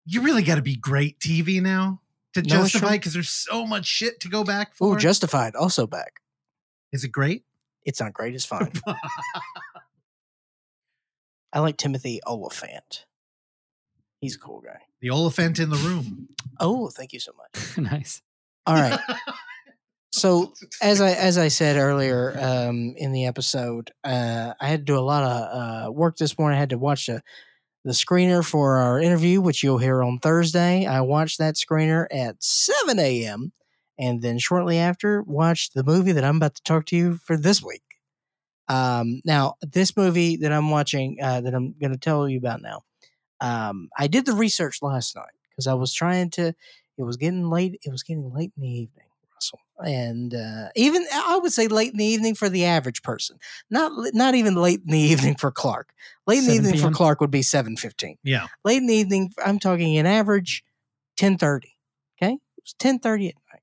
You really got to be great TV now to No, justify because there's so much shit to go back for. Ooh, Justified also back. Is it great? It's not great, it's fine. I like Timothy Olyphant. He's a cool guy. the elephant in the room. Oh, thank you so much. nice. All right. So as I as I said earlier um, in the episode, uh, I had to do a lot of uh, work this morning. I had to watch the the screener for our interview, which you'll hear on Thursday. I watched that screener at seven a.m. and then shortly after watched the movie that I'm about to talk to you for this week. Um, now, this movie that I'm watching, uh, that I'm going to tell you about now, um, I did the research last night because I was trying to. It was getting late. It was getting late in the evening, Russell, and uh, even I would say late in the evening for the average person. Not not even late in the evening for Clark. Late in the 7 evening for Clark would be seven fifteen. yeah. Late in the evening, I'm talking an average ten thirty. Okay, it was ten thirty at night,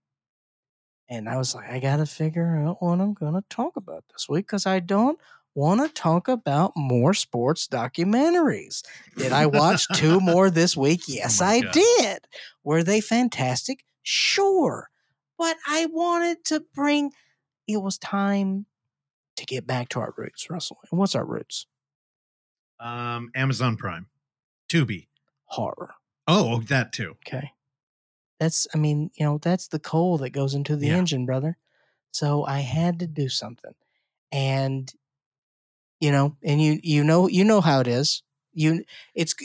and I was like, I got to figure out what I'm going to talk about this week because I don't want to talk about more sports documentaries. Did I watch two more this week? Yes, my I God. did. Were they fantastic? Sure. But I wanted to bring, it was time to get back to our roots, Russell. And what's our roots? Um, Amazon Prime, Tubi. Horror. Oh, that too. Okay. That's, I mean, you know, that's the coal that goes into the Yeah. engine, brother. So I had to do something. And, you know, and you, you know, you know how it is. You, it's,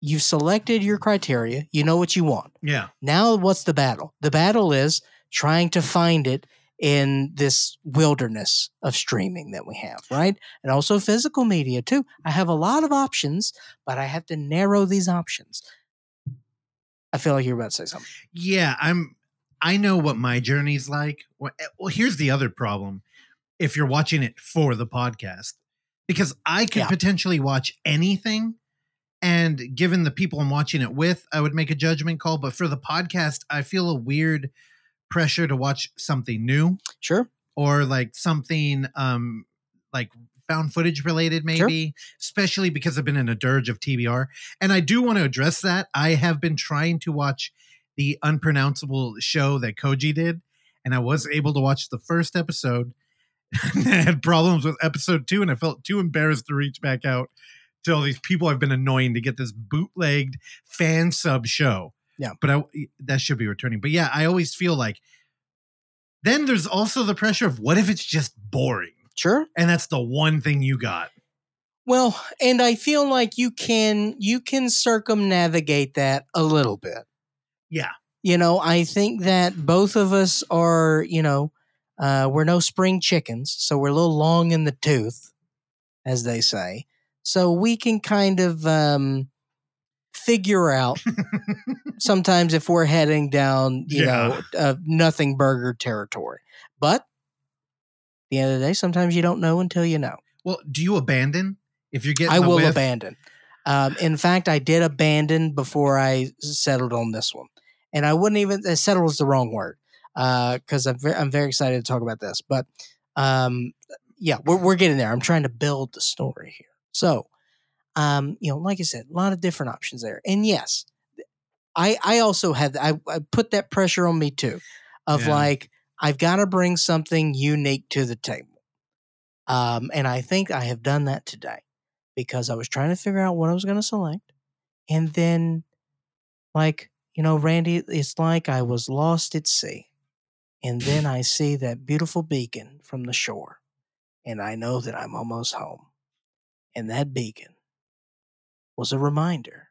you've selected your criteria. You know what you want. Yeah. Now, what's the battle? The battle is trying to find it in this wilderness of streaming that we have, right? And also physical media too. I have a lot of options, but I have to narrow these options. I feel like you're about to say something. Yeah, I'm. I know what my journey's like. Well, eh, well, here's the other problem: if you're watching it for the podcast, because I could Yeah. potentially watch anything, and given the people I'm watching it with, I would make a judgment call. But for the podcast, I feel a weird pressure to watch something new Sure. or like something um like found footage related Sure. maybe especially because i've been in a dirge of tbr and i do want to address that i have been trying to watch the unpronounceable show that koji did and i was able to watch the first episode and I had problems with episode two and i felt too embarrassed to reach back out to all these people i've been annoying to get this bootlegged fan sub show Yeah. but i that should be returning but yeah i always feel like then there's also the pressure of what if it's just boring Sure. and that's the one thing you got Well, and I feel like you can you can circumnavigate that a little bit. Yeah. You know, I think that both of us are, you know, uh, we're no spring chickens, so we're a little long in the tooth, as they say. So we can kind of um, figure out sometimes if we're heading down, you know, uh, nothing burger territory. But at the end of the day, sometimes you don't know until you know. well do you abandon if you're getting I will whiff? abandon. Um, in fact, I did abandon before I settled on this one, and I wouldn't even uh, settle is the wrong word because I'm very, I'm very excited to talk about this. But um, yeah, we're we're getting there. I'm trying to build the story here. So, um, you know, like I said, a lot of different options there, and yes, I I also had I, I put that pressure on me too, of Yeah. like I've got to bring something unique to the table, um, and I think I have done that today because I was trying to figure out what I was going to select. And then, like, you know, Randy, it's like I was lost at sea. And then I see that beautiful beacon from the shore. And I know that I'm almost home. And that beacon was a reminder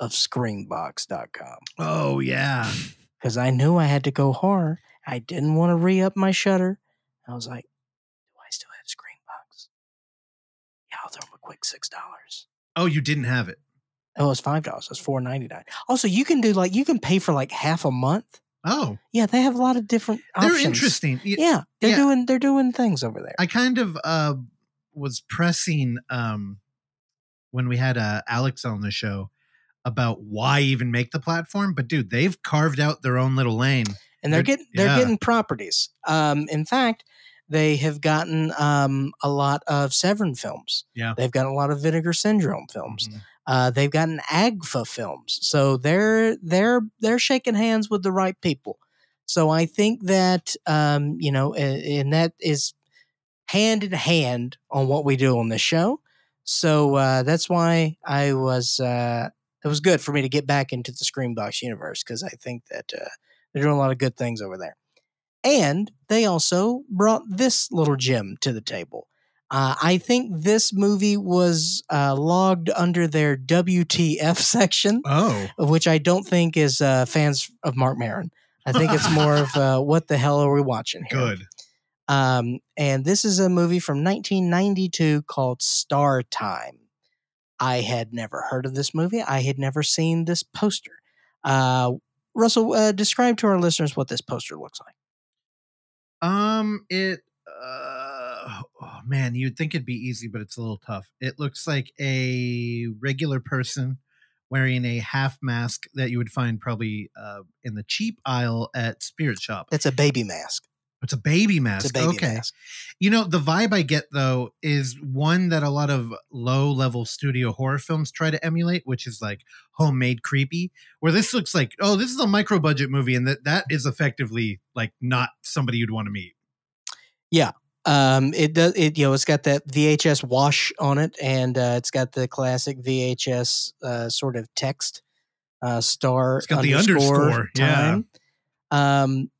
of screambox.com oh yeah because I knew I had to go horror. I didn't want to re up my Shudder. I was like, do I still have ScreamBox? Yeah, I'll throw a quick $6. oh you didn't have it Oh, it's five dollars. It's four ninety nine. Also, you can do like you can pay for like half a month. Oh Yeah, they have a lot of different. they're options. interesting Y- Yeah, they're Yeah. doing they're doing things over there. i kind of uh was pressing um when we had uh alex on the show about why even make the platform but dude they've carved out their own little lane and they're they're- getting they're yeah. getting properties. Um, in fact, they have gotten um a lot of Severin films. Yeah. they've got a lot of Vinegar Syndrome films. Mhm. Uh, they've gotten Agfa films, so they're they're they're shaking hands with the right people. So I think that um, you know, a- and that is hand in hand on what we do on this show. So uh, that's why I was. Uh, it was good for me to get back into the ScreamBox universe because I think that uh, they're doing a lot of good things over there. And they also brought this little gem to the table. Uh, I think this movie was uh, logged under their WTF section, oh which I don't think is uh, fans of Marc Maron. I think it's more of uh, what the hell are we watching here? good Um, and this is a movie from 1992 called Star Time. I had never heard of this movie. I had never seen this poster. Uh, Russell, uh, describe to our listeners what this poster looks like. Um, it. Uh, oh man, you'd think it'd be easy, but it's a little tough. It looks like a regular person wearing a half mask that you would find probably uh, in the cheap aisle at Spirit Shop. It's a baby mask. It's a baby mask. It's a baby okay. mask. You know, the vibe I get though is one that a lot of low level studio horror films try to emulate, which is like homemade creepy. Where this looks like, oh, this is a micro budget movie, and that that is effectively like not somebody you'd want to meet. Um, it does. It you know, it's got that VHS wash on it, and uh, it's got the classic VHS uh, sort of text uh, star. It's got the underscore underscore, yeah. Um,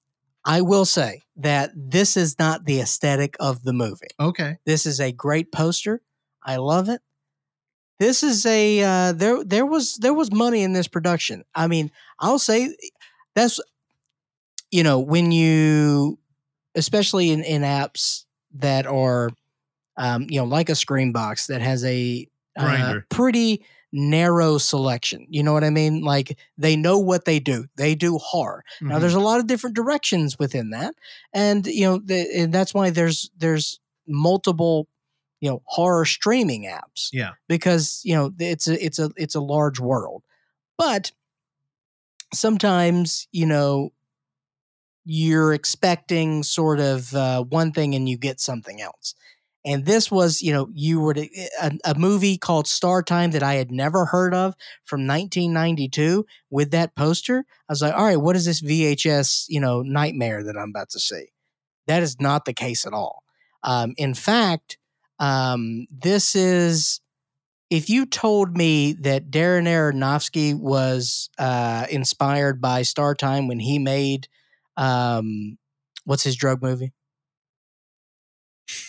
I will say that this is not the aesthetic of the movie. Okay. This is a great poster. I love it. This is a uh, there. There was there was money in this production. I mean, I'll say that's you know when you especially in, in apps that are, um, you know, like a ScreamBox that has a uh, pretty narrow selection. You know what I mean? Like they know what they do. They do horror. Now Mhm. there's a lot of different directions within that, and you know, the, and that's why there's there's multiple, you know, horror streaming apps yeah. because you know it's a it's a it's a large world but sometimes you know you're expecting sort of uh, one thing and you get something else. And this was you know you were to, a, a movie called star time that i had never heard of from 1992 with that poster. I was like all right what is this vhs you know nightmare that i'm about to see? That is not the case at all. Um, in fact um, this is if you told me that Darren Aronofsky was uh, inspired by Star Time when he made um, what's his drug movie?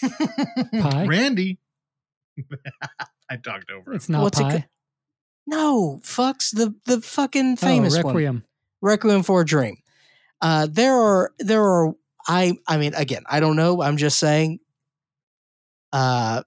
Pi? Randy. I talked over. It's him. not What's it Pi. ca- No, fucks the the fucking famous oh, one, Requiem. Requiem for a Dream. Uh, there are there are I I mean again I don't know I'm just saying. Uh,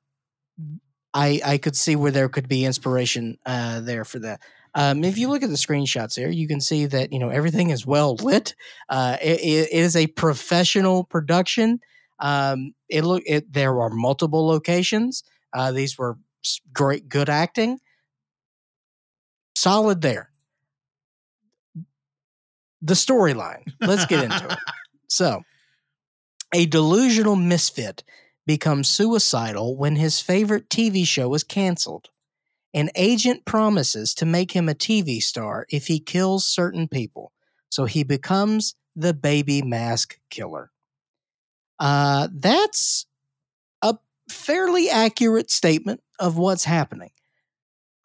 I I could see where there could be inspiration uh, there for that. Um, if you look at the screenshots there, you can see that you know everything is well lit. Uh, it, it is a professional production. Um, it look it there are multiple locations. Uh, these were great, good acting. Solid there. The storyline. Let's get into it. So, a delusional misfit becomes suicidal when his favorite TV show is canceled. An agent promises to make him a TV star if he kills certain people, so he becomes the baby mask killer. Uh, that's a fairly accurate statement of what's happening.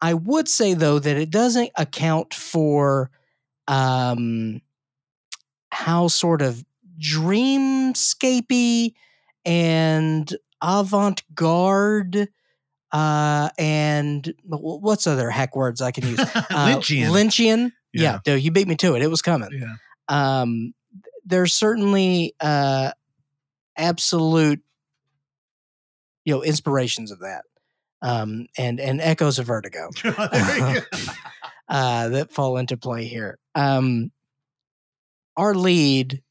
I would say, though, that it doesn't account for um, how sort of dreamscapey and avant-garde uh and what's other hack words i can use uh, Lynchian. lynchian yeah. Yeah. dude you beat me to it it was coming yeah. um there's certainly uh absolute you know inspirations of that um and and echoes of vertigo uh that fall into play here um our lead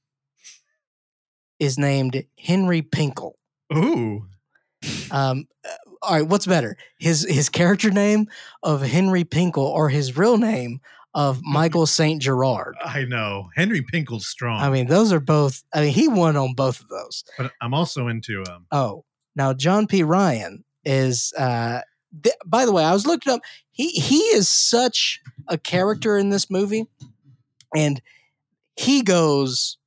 is named henry pinkle Ooh. um all right what's better his his character name of henry pinkle or his real name of michael saint gerard I know. Henry Pinkle's strong. i mean those are both i mean he won on both of those but I'm also into um Oh, now John P. Ryan is. Uh, th- by the way, I was looking up. He he is such a character in this movie, and he goes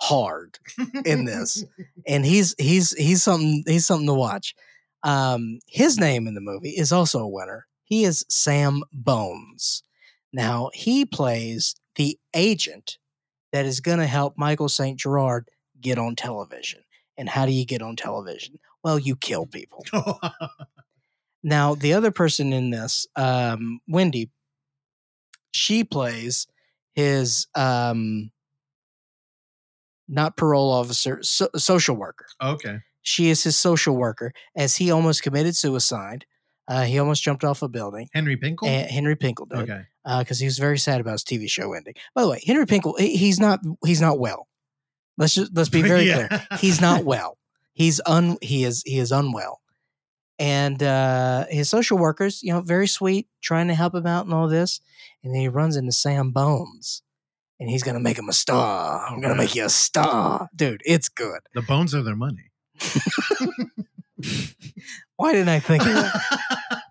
hard in this, and he's he's he's something he's something to watch. Um, his name in the movie is also a winner. He is Sam Bones. Now he plays the agent that is going to help Michael St. Gerard get on television. And how do you get on television? Well, you kill people. Now, the other person in this, um, Wendy, she plays his um, not parole officer, so, social worker. okay. She is his social worker as he almost committed suicide. Uh, he almost jumped off a building. Henry Pinkle? And Henry Pinkle did okay. because he was very sad about his TV show ending. By the way, Henry Pinkle, he's not he's not well. Let's just let's be very Yeah. clear. He's not well. He's un he is he is unwell. And uh, his social workers, you know, very sweet, trying to help him out and all this. And then he runs into Sam Bones, and he's gonna make him a star. I'm gonna make you a star, dude. It's good. The bones are their money. Why didn't I think of that?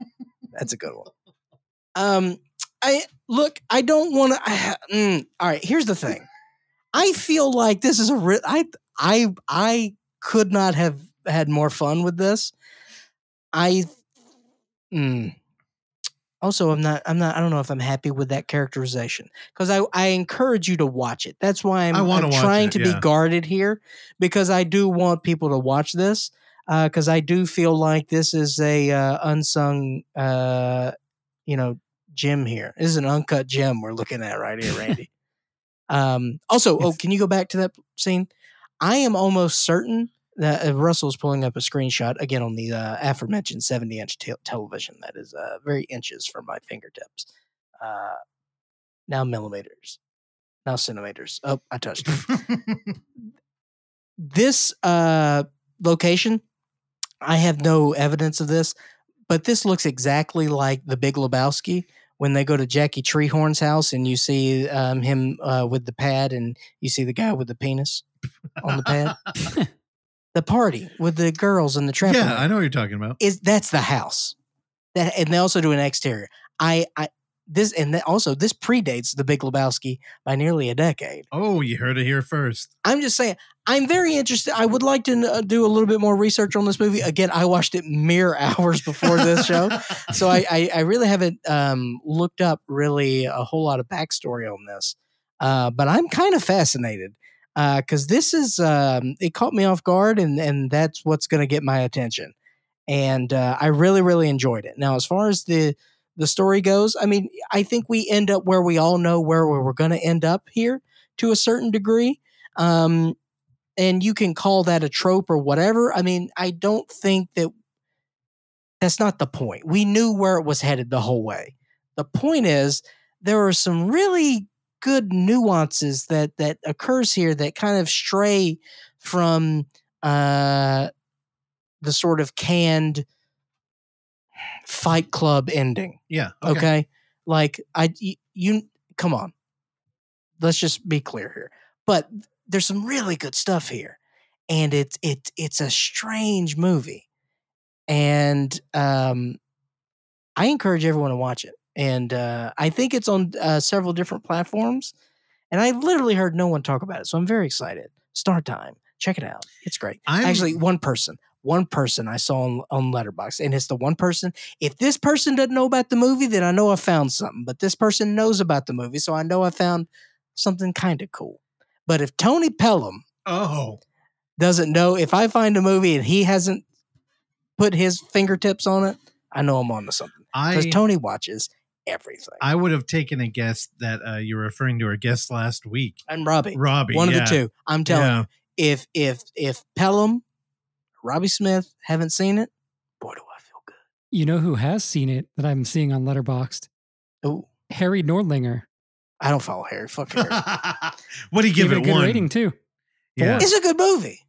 That's a good one. Um, I look. I don't want to. Mm, all right. Here's the thing. I feel like this is a. Re- I I I could not have had more fun with this. I. Mm, also, I'm not. I'm not. I don't know if I'm happy with that characterization because I I encourage you to watch it. That's why I'm, I I'm trying it, to yeah. be guarded here because I do want people to watch this because I do feel like this is a uh, unsung, uh, you know, gem here. This is an uncut gem we're looking at right here, Randy. um, also, oh, can you go back to that scene? I am almost certain uh, Russell's pulling up a screenshot again on the uh, aforementioned 70 inch te- television that is uh, very inches from my fingertips. Uh, now millimeters, now centimeters. Oh, I touched it. this uh, location, I have no evidence of this, but this looks exactly like the Big Lebowski when they go to Jackie Treehorn's house and you see um, him uh, with the pad and you see the guy with the penis on the pad. the party with the girls and the trampoline yeah, I know what you're talking about. is that's the house. That and they also do an exterior. I I this and also this predates the Big Lebowski by nearly a decade. Oh, you heard it here first. I'm just saying, I'm very interested. I would like to uh, do a little bit more research on this movie. Again, I watched it mere hours before this show, so I, I, I really haven't um, looked up really a whole lot of backstory on this. Uh, but I'm kind of fascinated because this is um, it caught me off guard, and and that's what's going to get my attention. And uh, I really really enjoyed it. Now, as far as the the story goes, I mean, I think we end up where we all know where we're going to end up here to a certain degree. Um, and you can call that a trope or whatever. I mean, I don't think that that's not the point. We knew where it was headed the whole way. The point is there are some really good nuances that that occurs here that kind of stray from uh the sort of canned fight club ending Yeah. okay, like I you come on. Let's just be clear here. But there's some really good stuff here and it's it's it's a strange movie and um i encourage everyone to watch it and uh i think it's on uh, several different platforms and i literally heard no one talk about it so i'm very excited. Start time. Check it out. It's great. I'm- actually one person one person i saw on, on Letterboxd and it's the one person if this person doesn't know about the movie then i know i found something but this person knows about the movie so i know i found something kind of cool. But if tony pelham Oh, doesn't know if i find a movie and he hasn't put his fingertips on it i know i'm on to something because tony watches everything I would have taken a guess that uh, you were referring to our guest last week, and robbie Robbie. one yeah. of the two i'm telling Yeah. you if if if pelham robbie smith haven't seen it boy do i feel good You know who has seen it that I'm seeing on Letterboxd? Ooh, Harry Nordlinger. I don't follow Harry. Fuck Harry. what do you give Gave it? a good one rating too. Yeah. it's a good movie.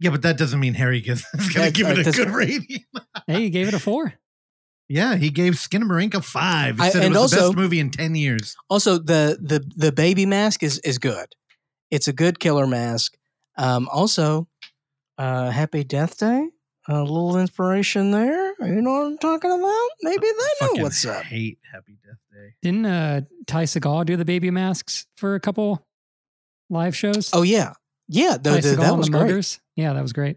yeah, but that doesn't mean Harry gets, going to That- give it a good rating. Hey, you gave it a four. Yeah, he gave Skinamarink a five. He I- said it and was the also- best movie in ten years. Also, the the the baby mask is is good. It's a good killer mask. Um, also, uh, Happy Death Day. A little inspiration there. You know what I'm talking about? Maybe they know Fucking what's up. Hate Happy Death Day. Didn't uh, Ty Segall do the baby masks for a couple live shows? Oh yeah, yeah. The, Ty the, that was the great. Yeah, that was great.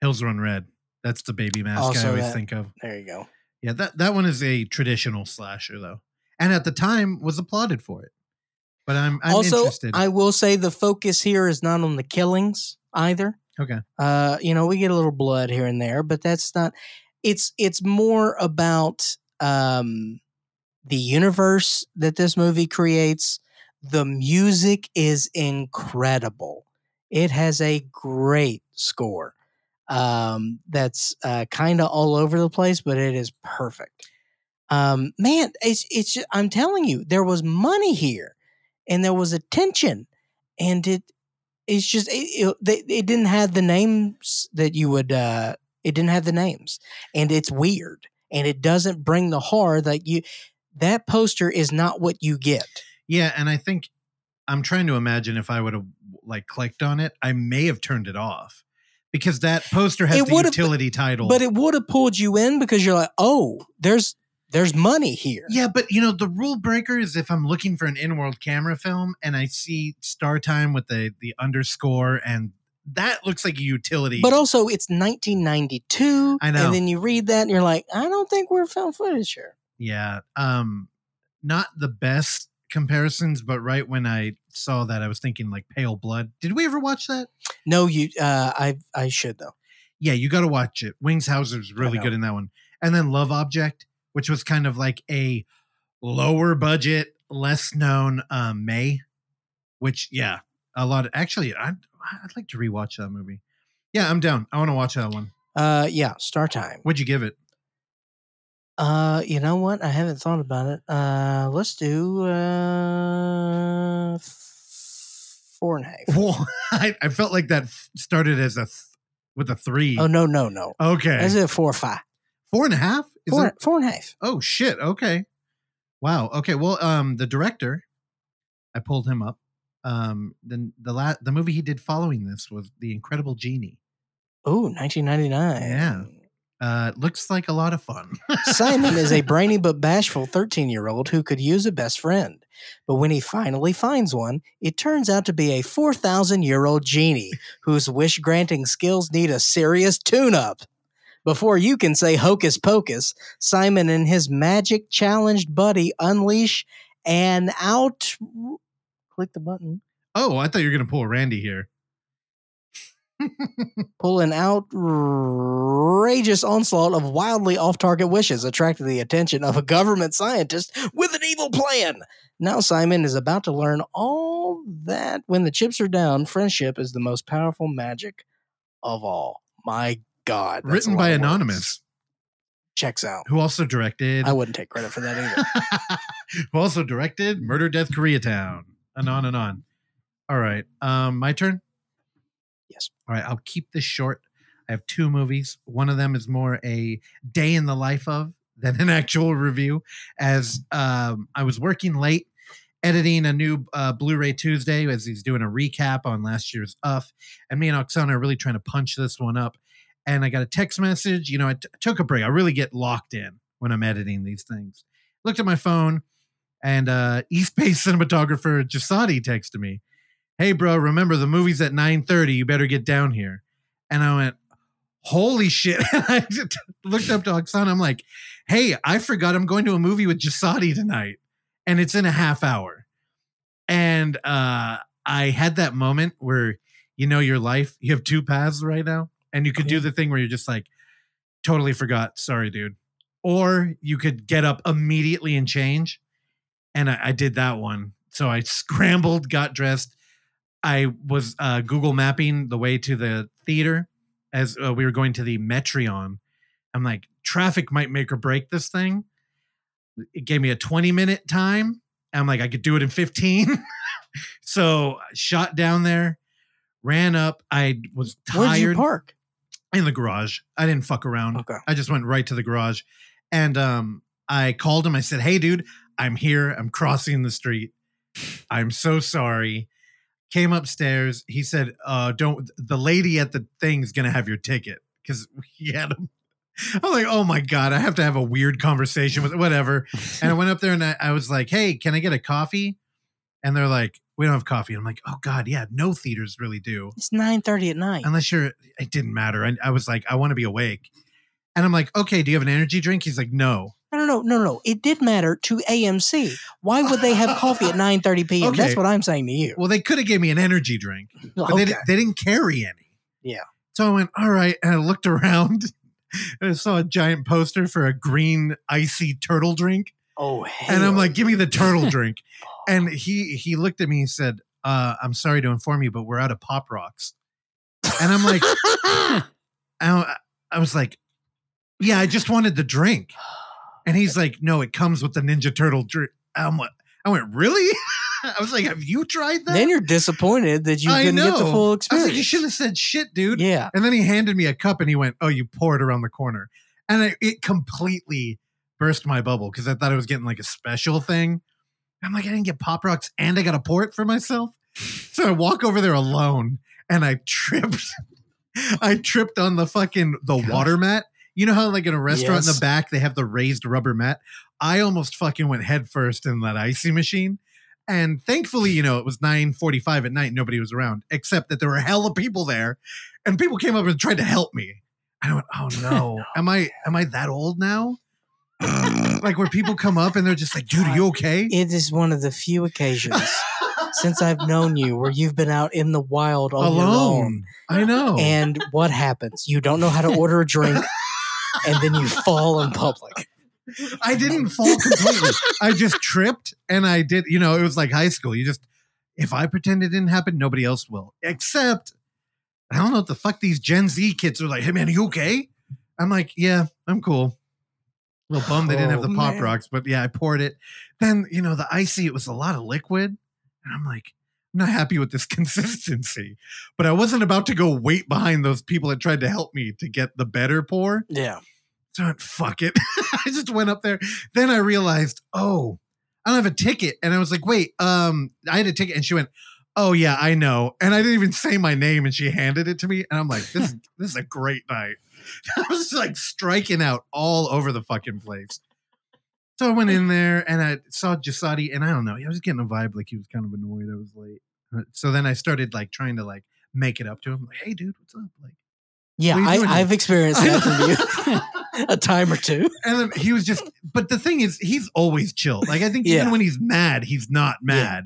Hills Run Red. That's the baby mask I always that. think of. There you go. Yeah, that that one is a traditional slasher though, and at the time was applauded for it. But I'm I'm also, interested. I will say the focus here is not on the killings either. okay. Uh, you know, we get a little blood here and there, but that's not. It's it's more about um, the universe that this movie creates. The music is incredible. It has a great score. Um, that's uh, kind of all over the place, but it is perfect. Um, man, it's it's. ju- I'm telling you, there was money here, and there was attention, and it it's just it, it, they, it didn't have the names that you would uh it didn't have the names and it's weird and it doesn't bring the horror that you that poster is not what you get Yeah, and I think I'm trying to imagine if I would have like clicked on it, I may have turned it off because that poster has It the utility title. but it would have pulled you in because you're like oh there's there's money here yeah, but you know the rule breaker is if I'm looking for an in-world camera film and I see Star Time with the the underscore and that looks like a utility. but also it's 1992 I know. and then you read that and you're like i don't think we're found footage here Yeah. Um not the best comparisons, but right when I saw that I was thinking like Pale Blood. Did we ever watch that? no you uh i i should though Yeah, you got to watch it. Wings Hauser's really good in that one. And then Love Object, which was kind of like a lower budget, less known um May, which yeah, a lot of actually I I'd like to rewatch that movie. Yeah, I'm down. I want to watch that one. Uh, yeah, Star Time. What'd you give it? Uh, you know what? I haven't thought about it. Uh, let's do uh f- four and a half. Well, I, I felt like that f- started as a th- with a three. Oh no, no, no. okay, Is it a four or five? four and a half? Is Four, it? four and a half. Oh shit. Okay. Wow. Okay. Well, um, the director, I pulled him up. Um, then the la- the movie he did following this was The Incredible Genie. Ooh, 1999. Yeah. Uh, it looks like a lot of fun. Simon is a brainy but bashful 13 year old who could use a best friend. But when he finally finds one, it turns out to be a 4,000 year old genie whose wish granting skills need a serious tune up. Before you can say hocus pocus, Simon and his magic challenged buddy unleash an out. Click the button. oh, I thought you were gonna pull a Randy here. Pull an outrageous onslaught of wildly off target wishes, attracted the attention of a government scientist with an evil plan. Now, Simon is about to learn all that when the chips are down, friendship is the most powerful magic of all. My God. Written by. Anonymous, Checks out. who also directed. I wouldn't take credit for that either. who also directed Murder Death Koreatown. And on and on. All right. Um, my turn. Yes. All right. I'll keep this short. I have two movies. One of them is more a day in the life of than an actual review. As um, I was working late, editing a new uh, Blu-ray Tuesday as he's doing a recap on last year's UF, and me and Oksana are really trying to punch this one up. And I got a text message. You know, I t- took a break. I really get locked in when I'm editing these things. Looked at my phone, and uh, East Bay cinematographer Jasadi texted me, "Hey, bro, remember the movie's at 9:30. You better get down here." And I went, "Holy shit!" I just looked up to Oksana. I'm like, "Hey, I forgot I'm going to a movie with Jasadi tonight, and it's in a half hour." And uh, I had that moment where you know your life. You have two paths right now, and you could do the thing where you're just like, "Totally forgot. Sorry, dude." Or you could get up immediately and change and I, I did that one. So I scrambled, got dressed. I was uh, Google mapping the way to the theater as uh, we were going to the Metreon. I'm like, traffic might make or break this thing. It gave me a 20 minute time. I'm like, I could do it in 15. so I shot down there, ran up. I was tired. Where did you park? in the garage. I didn't fuck around. Okay. I just went right to the garage. And um, I called him. I said, Hey, dude, I'm here. I'm crossing the street. I'm so sorry. Came upstairs. He said, uh, Don't, the lady at the thing's going to have your ticket because he had him. I'm like, Oh my God, I have to have a weird conversation with whatever. And I went up there and I, I was like, Hey, can I get a coffee? And they're like, We don't have coffee. And I'm like, Oh God, yeah, no theaters really do It's 9.30 at night. unless you're it didn't matter I, I was like i want to be awake and i'm like okay do you have an energy drink he's like no No, no, no, no, no. It did matter to AMC. Why would they have coffee at 9.30 p.m.? Okay. That's what I'm saying to you. well they could have gave me an energy drink but they, Okay. di- they didn't carry any Yeah. so i went all right and i looked around and i saw a giant poster for a green icy turtle drink Oh, hell. and i'm like give me the turtle drink and he he looked at me and said uh i'm sorry to inform you but we're out of pop rocks and i'm like I, I was like, yeah, I just wanted the drink. And he's like, no, it comes with the Ninja Turtle drink. I'm like, I went, really? I was like, have you tried that? then you're disappointed that you I couldn't get the know. full I was experience. like, you should have said shit, dude. Yeah. And then he handed me a cup and he went, oh, you pour it around the corner. And I, it completely burst my bubble because I thought I was getting like a special thing. I'm like, I didn't get Pop Rocks and I got a pour it for myself. So I walk over there alone and I tripped. I tripped on the fucking the Gosh. water mat. You know how like in a restaurant in the back they have the raised rubber mat? I almost fucking went headfirst in that icy machine. And thankfully, you know, it was 9:45 at night, nobody was around, except that there were a hella people there. And people came up and tried to help me. I went, oh no. Am I am I that old now? like where people come up and they're just like, dude, are you okay? It is one of the few occasions since I've known you where you've been out in the wild your own. Alone. I know. And what happens? You don't know how to order a drink, and then you fall in public. I didn't fall completely. I just tripped and I did, you know, it was like high school. You just if I pretend it didn't happen, nobody else will. Except, I don't know what the fuck these Gen Z kids are like. Hey man, are you okay? I'm like, yeah, I'm cool. A little bummed they didn't have Oh, the pop man. rocks, but yeah, I poured it. Then you know the icy, it was a lot of liquid, and I'm like, not happy with this consistency. But I wasn't about to go wait behind those people that tried to help me to get the better pour. Yeah. So I went, fuck it. I just went up there. Then I realized, oh, I don't have a ticket. And I was like, wait, um, I had a ticket. And she went, oh yeah, I know. And I didn't even say my name and she handed it to me. And I'm like, this is this is a great night. I was like striking out all over the fucking place. So I went in there and I saw Jasadi and I don't know, I was getting a vibe like he was kind of annoyed I was late. Uh, So then I started like trying to like make it up to him. Like, hey dude, what's up? Like Yeah, What are you I, I've experienced that from you a time or two. and then he was just but the thing is he's always chill like i think Yeah. even when he's mad he's not Yeah. mad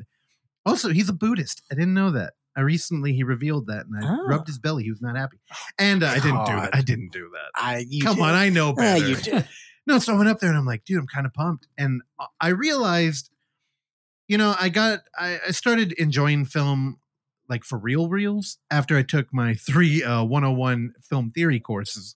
also he's a buddhist i didn't know that i recently he revealed that and i Oh. rubbed his belly he was not happy and uh, i didn't do that i didn't do that I you come did. on i know better you did. No so i went up there and i'm like dude i'm kind of pumped. And i realized you know i got i, I started enjoying film like for real reels after i took my three uh, 101 film theory courses.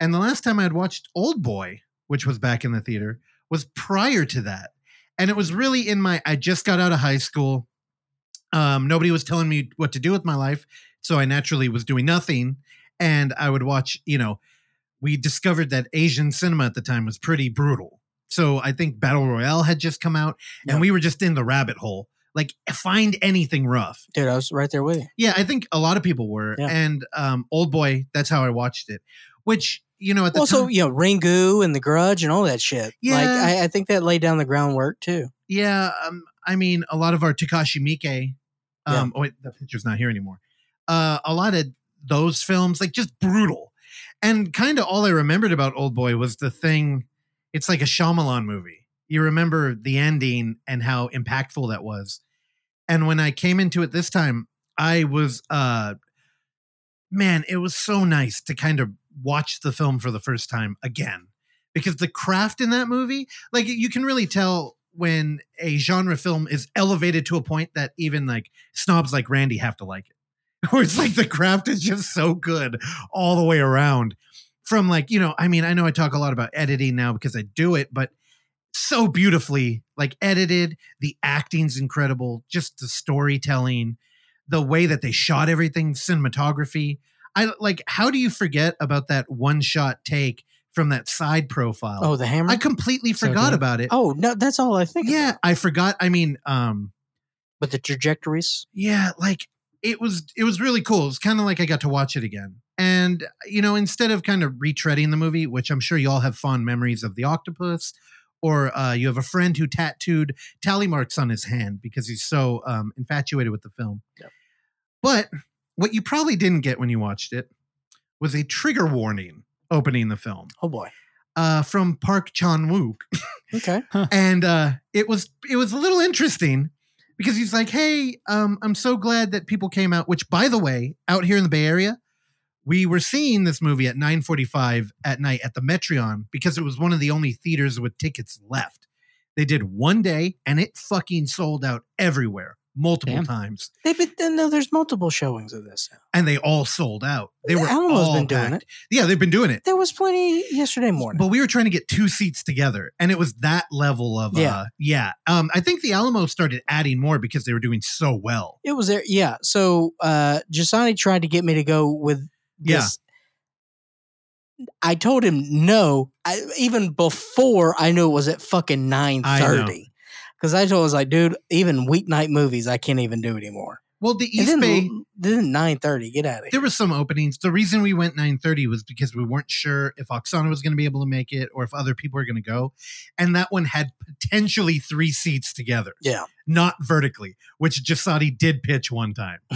And the last time i had watched old boy which was back in the theater was prior to that. And it was really in my i just got out of high school. Um, nobody was telling me what to do with my life so i naturally was doing nothing. And i would watch you know we discovered that asian cinema at the time was pretty brutal so i think battle royale had just come out and Yep. we were just in the rabbit hole like find anything rough Dude, I was right there with you. yeah i think a lot of people were Yeah. and um, old boy that's how i watched it which you know at the Also, time you know, Ringu and The Grudge and all that shit. Like, Yeah. I, I think that laid down the groundwork too. Yeah, um, I mean, a lot of our Takashi Miike. Um, Oh wait, the picture's not here anymore. Uh, a lot of those films, like just brutal, and kind of all I remembered about Old Boy was the thing. It's like a Shyamalan movie. You remember the ending and how impactful that was. And when I came into it this time, I was, uh, man, it was so nice to kind of watch the film for the first time again because the craft in that movie like you can really tell when a genre film is elevated to a point that even like snobs like Randy have to like it. Where it's like the craft is just so good all the way around. From like, you know, I mean, I know I talk a lot about editing now because I do it, but so beautifully like edited, the acting's incredible, just the storytelling, the way that they shot everything, cinematography. I like how do you forget about that one shot take from that side profile? Oh, the hammer. I completely forgot good. about it. oh no, that's all I think. yeah, about. I forgot. I mean, um, but the trajectories. yeah, like it was it was really cool. It was kind of like I got to watch it again. And you know, instead of kind of retreading the movie, which I'm sure you all have fond memories of the octopus, or uh, you have a friend who tattooed tally marks on his hand because he's so um, infatuated with the film. Yep. But what you probably didn't get when you watched it was a trigger warning opening the film Oh boy. uh, from Park Chan Wook. Okay. and uh, it was it was a little interesting because he's like, "Hey, um, I'm so glad that people came out." Which, by the way, out here in the Bay Area, we were seeing this movie at 9:45 at night at the Metreon because it was one of the only theaters with tickets left. They did one day, and it fucking sold out everywhere, multiple Damn. times, They've been no. There's multiple showings of this. now. and they all sold out. They were Alamo's all been doing packed. it. Yeah, they've been doing it. There was plenty yesterday morning. But we were trying to get two seats together, and it was that level of Yeah. uh, yeah. Um, I think the Alamo started adding more because they were doing so well. It was there. Yeah. So uh Jasani tried to get me to go with Yeah. this. I told him no. I, even before I knew it was at fucking nine thirty. Because I told was like, dude, even weeknight movies I can't even do anymore. Well, the And East then, Bay, then nine thirty. Get out of here. there was some openings. The reason we went nine thirty was because we weren't sure if Oksana was going to be able to make it or if other people were going to go, and that one had potentially three seats together. Yeah. not vertically, which Jasadi did pitch one time.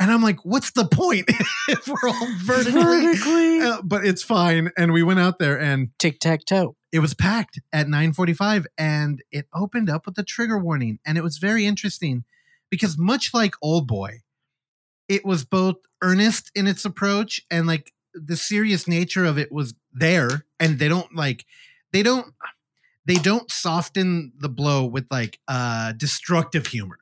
And I'm like, what's the point if we're all vertically? Vertically. Uh, but it's fine. And we went out there and Tic tac toe. it was packed at 9:45 and it opened up with a trigger warning and it was very interesting because much like Old Boy it was both earnest in its approach and like the serious nature of it was there and they don't like they don't they don't soften the blow with like uh destructive humor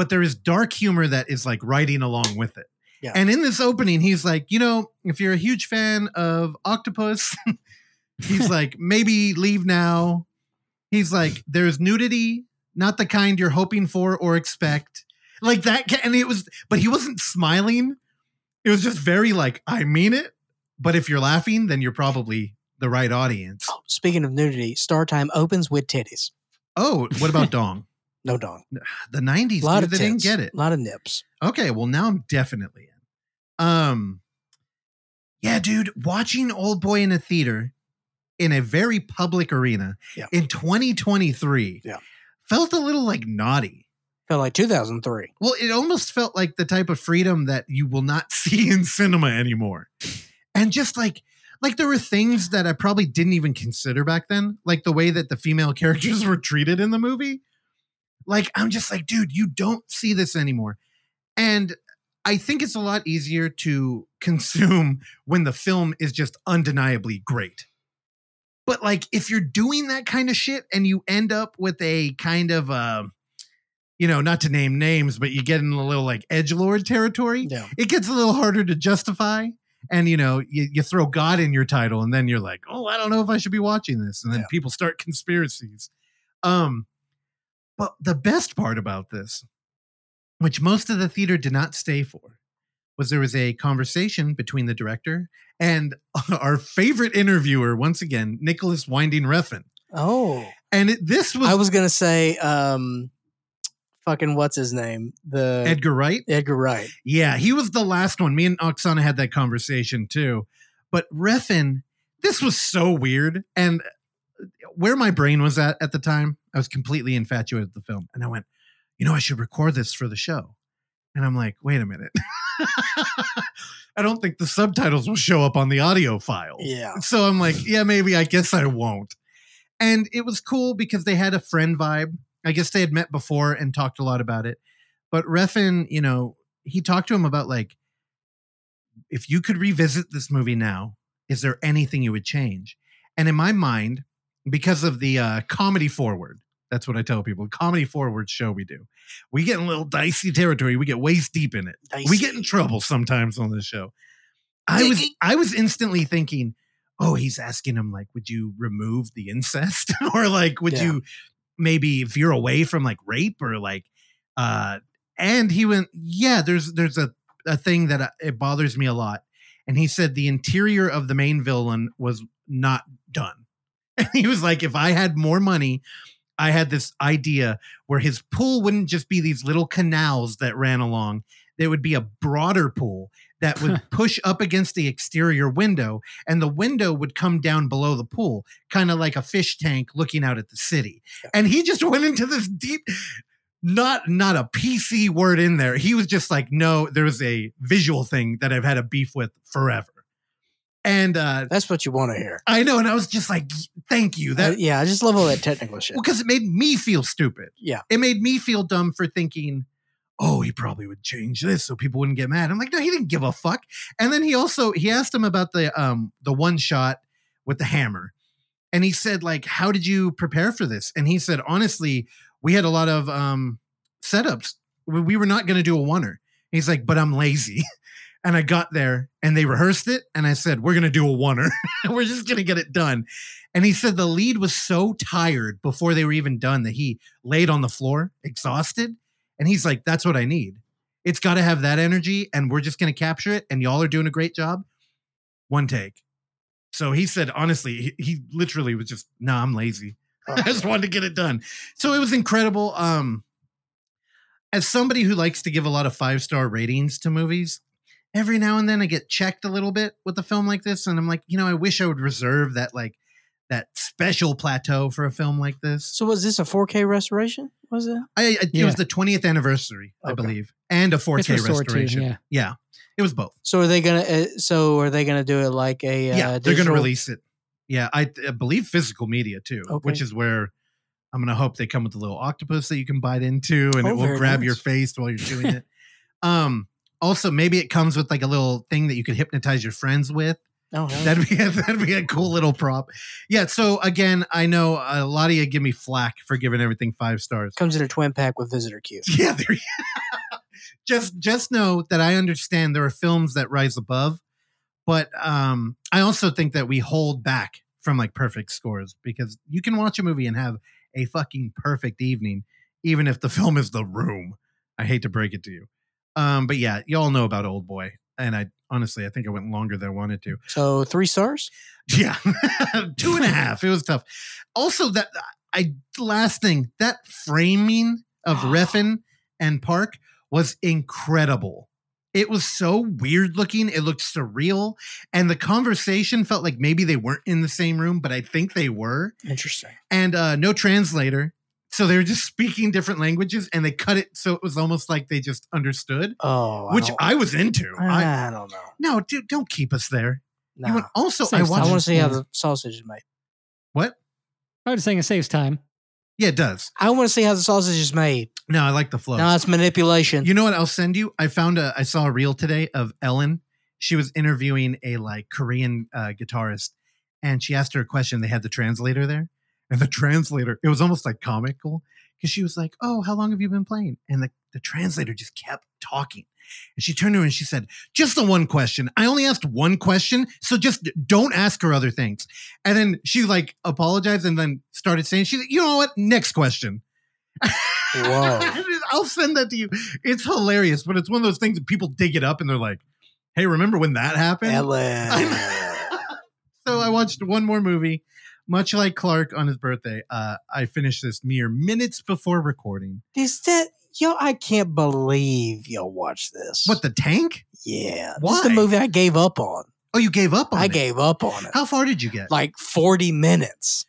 but there is dark humor that is like riding along with it. Yeah. And in this opening, he's like, you know, if you're a huge fan of Octopus, he's like, maybe leave now. He's like, there's nudity, not the kind you're hoping for or expect. Like that. And it was, but he wasn't smiling. It was just very like, I mean it. But if you're laughing, then you're probably the right audience. Oh, speaking of nudity, Star Time opens with titties. Oh, what about Dong? No dong. The 90s, A lot dude, of they didn't tits. get it. A lot of nips. Okay, well now I'm definitely in. Um Yeah, dude, watching Old Boy in a theater in a very public arena Yeah. in 2023 Yeah. felt a little like naughty. Felt like 2003. Well, it almost felt like the type of freedom that you will not see in cinema anymore. And just like like there were things that I probably didn't even consider back then, like the way that the female characters were treated in the movie. Like I'm just like, dude, you don't see this anymore. And I think it's a lot easier to consume when the film is just undeniably great. But like if you're doing that kind of shit and you end up with a kind of uh you know, not to name names, but you get in a little like edge lord territory Yeah. it gets a little harder to justify. And you know, you, you throw God in your title, and then you're like, oh, I don't know if I should be watching this. And then Yeah. people start conspiracies. Um, but the best part about this, which most of the theater did not stay for, was there was a conversation between the director and our favorite interviewer, once again, Nicolas Winding Refn. Oh. And it, this was, I was going to say, um, fucking what's his name? The Edgar Wright. Edgar Wright. Yeah, he was the last one. Me and Oksana had that conversation too. But Refn, this was so weird. And where my brain was at at the time, I was completely infatuated with the film. And I went, you know, I should record this for the show. And I'm like, wait a minute. I don't think the subtitles will show up on the audio file. Yeah. So I'm like, yeah, maybe I guess I won't. And it was cool because they had a friend vibe. I guess they had met before and talked a lot about it. But Refn, you know, he talked to him about like, if you could revisit this movie now, is there anything you would change? And in my mind, because of the uh, comedy forward, that's what I tell people. Comedy forward show we do. We get in a little dicey territory. We get waist deep in it. We get in trouble sometimes on this show. I was I was instantly thinking, oh, he's asking him like, would you remove the incest, or like, would Yeah. you maybe veer away from like rape or like, uh, and he went, yeah, there's there's a a thing that uh, it bothers me a lot, and he said the interior of the main villain was not done, and he was like, if I had more money. I had this idea where his pool wouldn't just be these little canals that ran along. There would be a broader pool that would push up against the exterior window, and the window would come down below the pool, kind of like a fish tank looking out at the city. And he just went into this deep, not not a PC word in there. He was just like, no, there was a visual thing that I've had a beef with forever. And uh That's what you want to hear. I know, and I was just like, thank you. That Uh, yeah, I just love all that technical shit. because it made me feel stupid. Yeah. It made me feel dumb for thinking, oh, he probably would change this so people wouldn't get mad. I'm like, no, he didn't give a fuck. And then he also he asked him about the um the one shot with the hammer. And he said, like, how did you prepare for this? And he said, honestly, we had a lot of um setups. We, we were not gonna do a oneer. He's like, but I'm lazy. And I got there and they rehearsed it. And I said, We're going to do a oneer. We're just going to get it done. And he said the lead was so tired before they were even done that he laid on the floor, exhausted. And he's like, That's what I need. It's got to have that energy. And we're just going to capture it. And y'all are doing a great job. One take. So he said, honestly, he, he literally was just, No, I'm lazy. I just wanted to get it done. So it was incredible. Um, as somebody who likes to give a lot of five star ratings to movies, every now and then I get checked a little bit with a film like this, and I'm like, you know, I wish I would reserve that like that special plateau for a film like this. So was this a 4K restoration? Was it? I, I it Yeah. was the 20th anniversary, I believe, and a 4K restored too, restoration. yeah. it was both. So are they gonna? Uh, so are they gonna do it like a? Uh, yeah, they're going to release it. Yeah, I, I believe physical media too, Okay. which is where I'm going to hope they come with a little octopus that you can bite into, and Oh, it will grab nice. your face while you're doing it. Um, also, maybe it comes with like a little thing that you could hypnotize your friends with, Oh. That'd be a, that'd be a cool little prop. Yeah. So again, I know a lot of you give me flack for giving everything five stars. comes in a twin pack with Visitor Q. Yeah. There, just just know that I understand there are films that rise above, but um, I also think that we hold back from like perfect scores because you can watch a movie and have a fucking perfect evening, even if the film is The Room. I hate to break it to you. Um, but yeah, you all know about Old Boy, and I honestly I think I went longer than I wanted to. So three stars. Yeah, two and a half. It was tough. Also, that I last thing that framing of Refn and Park was incredible. It was so weird looking. It looked surreal, and the conversation felt like maybe they weren't in the same room, but I think they were. Interesting. And uh, no translator, so they were just speaking different languages, and they cut it so it was almost like they just understood, Oh, which don't- I was into. I, I don't know. no, dude, don't keep us there. You Nah. want- also, I Saves I want to see how the sausage is made. what? I was saying it saves time. Yeah, it does. I want to see how the sausage is made. No, I like the flow. No, it's manipulation. You know what? I'll send you. I found a. I saw a reel today of Ellen. She was interviewing a like Korean uh, guitarist, and she asked her a question. They had the translator there, and the translator. It was almost like comical because she was like, "Oh, how long have you been playing?" And the the translator just kept talking. And she turned to her and she said, "Just the one question. I only asked one question, so just don't ask her other things." And then she like apologized and then started saying, "She's like, you know what? Next question." Whoa. I'll send that to you. It's hilarious, but it's one of those things that people dig it up and they're like, "Hey, remember when that happened?" Ellen. so I mm. watched one more movie, much like Clark on his birthday. Uh, I finished this mere minutes before recording. Is that yo? I can't believe y'all watched this. What the tank? Yeah, this is the movie I gave up on. Oh, you gave up on I it. I gave up on it. How far did you get? Like forty minutes.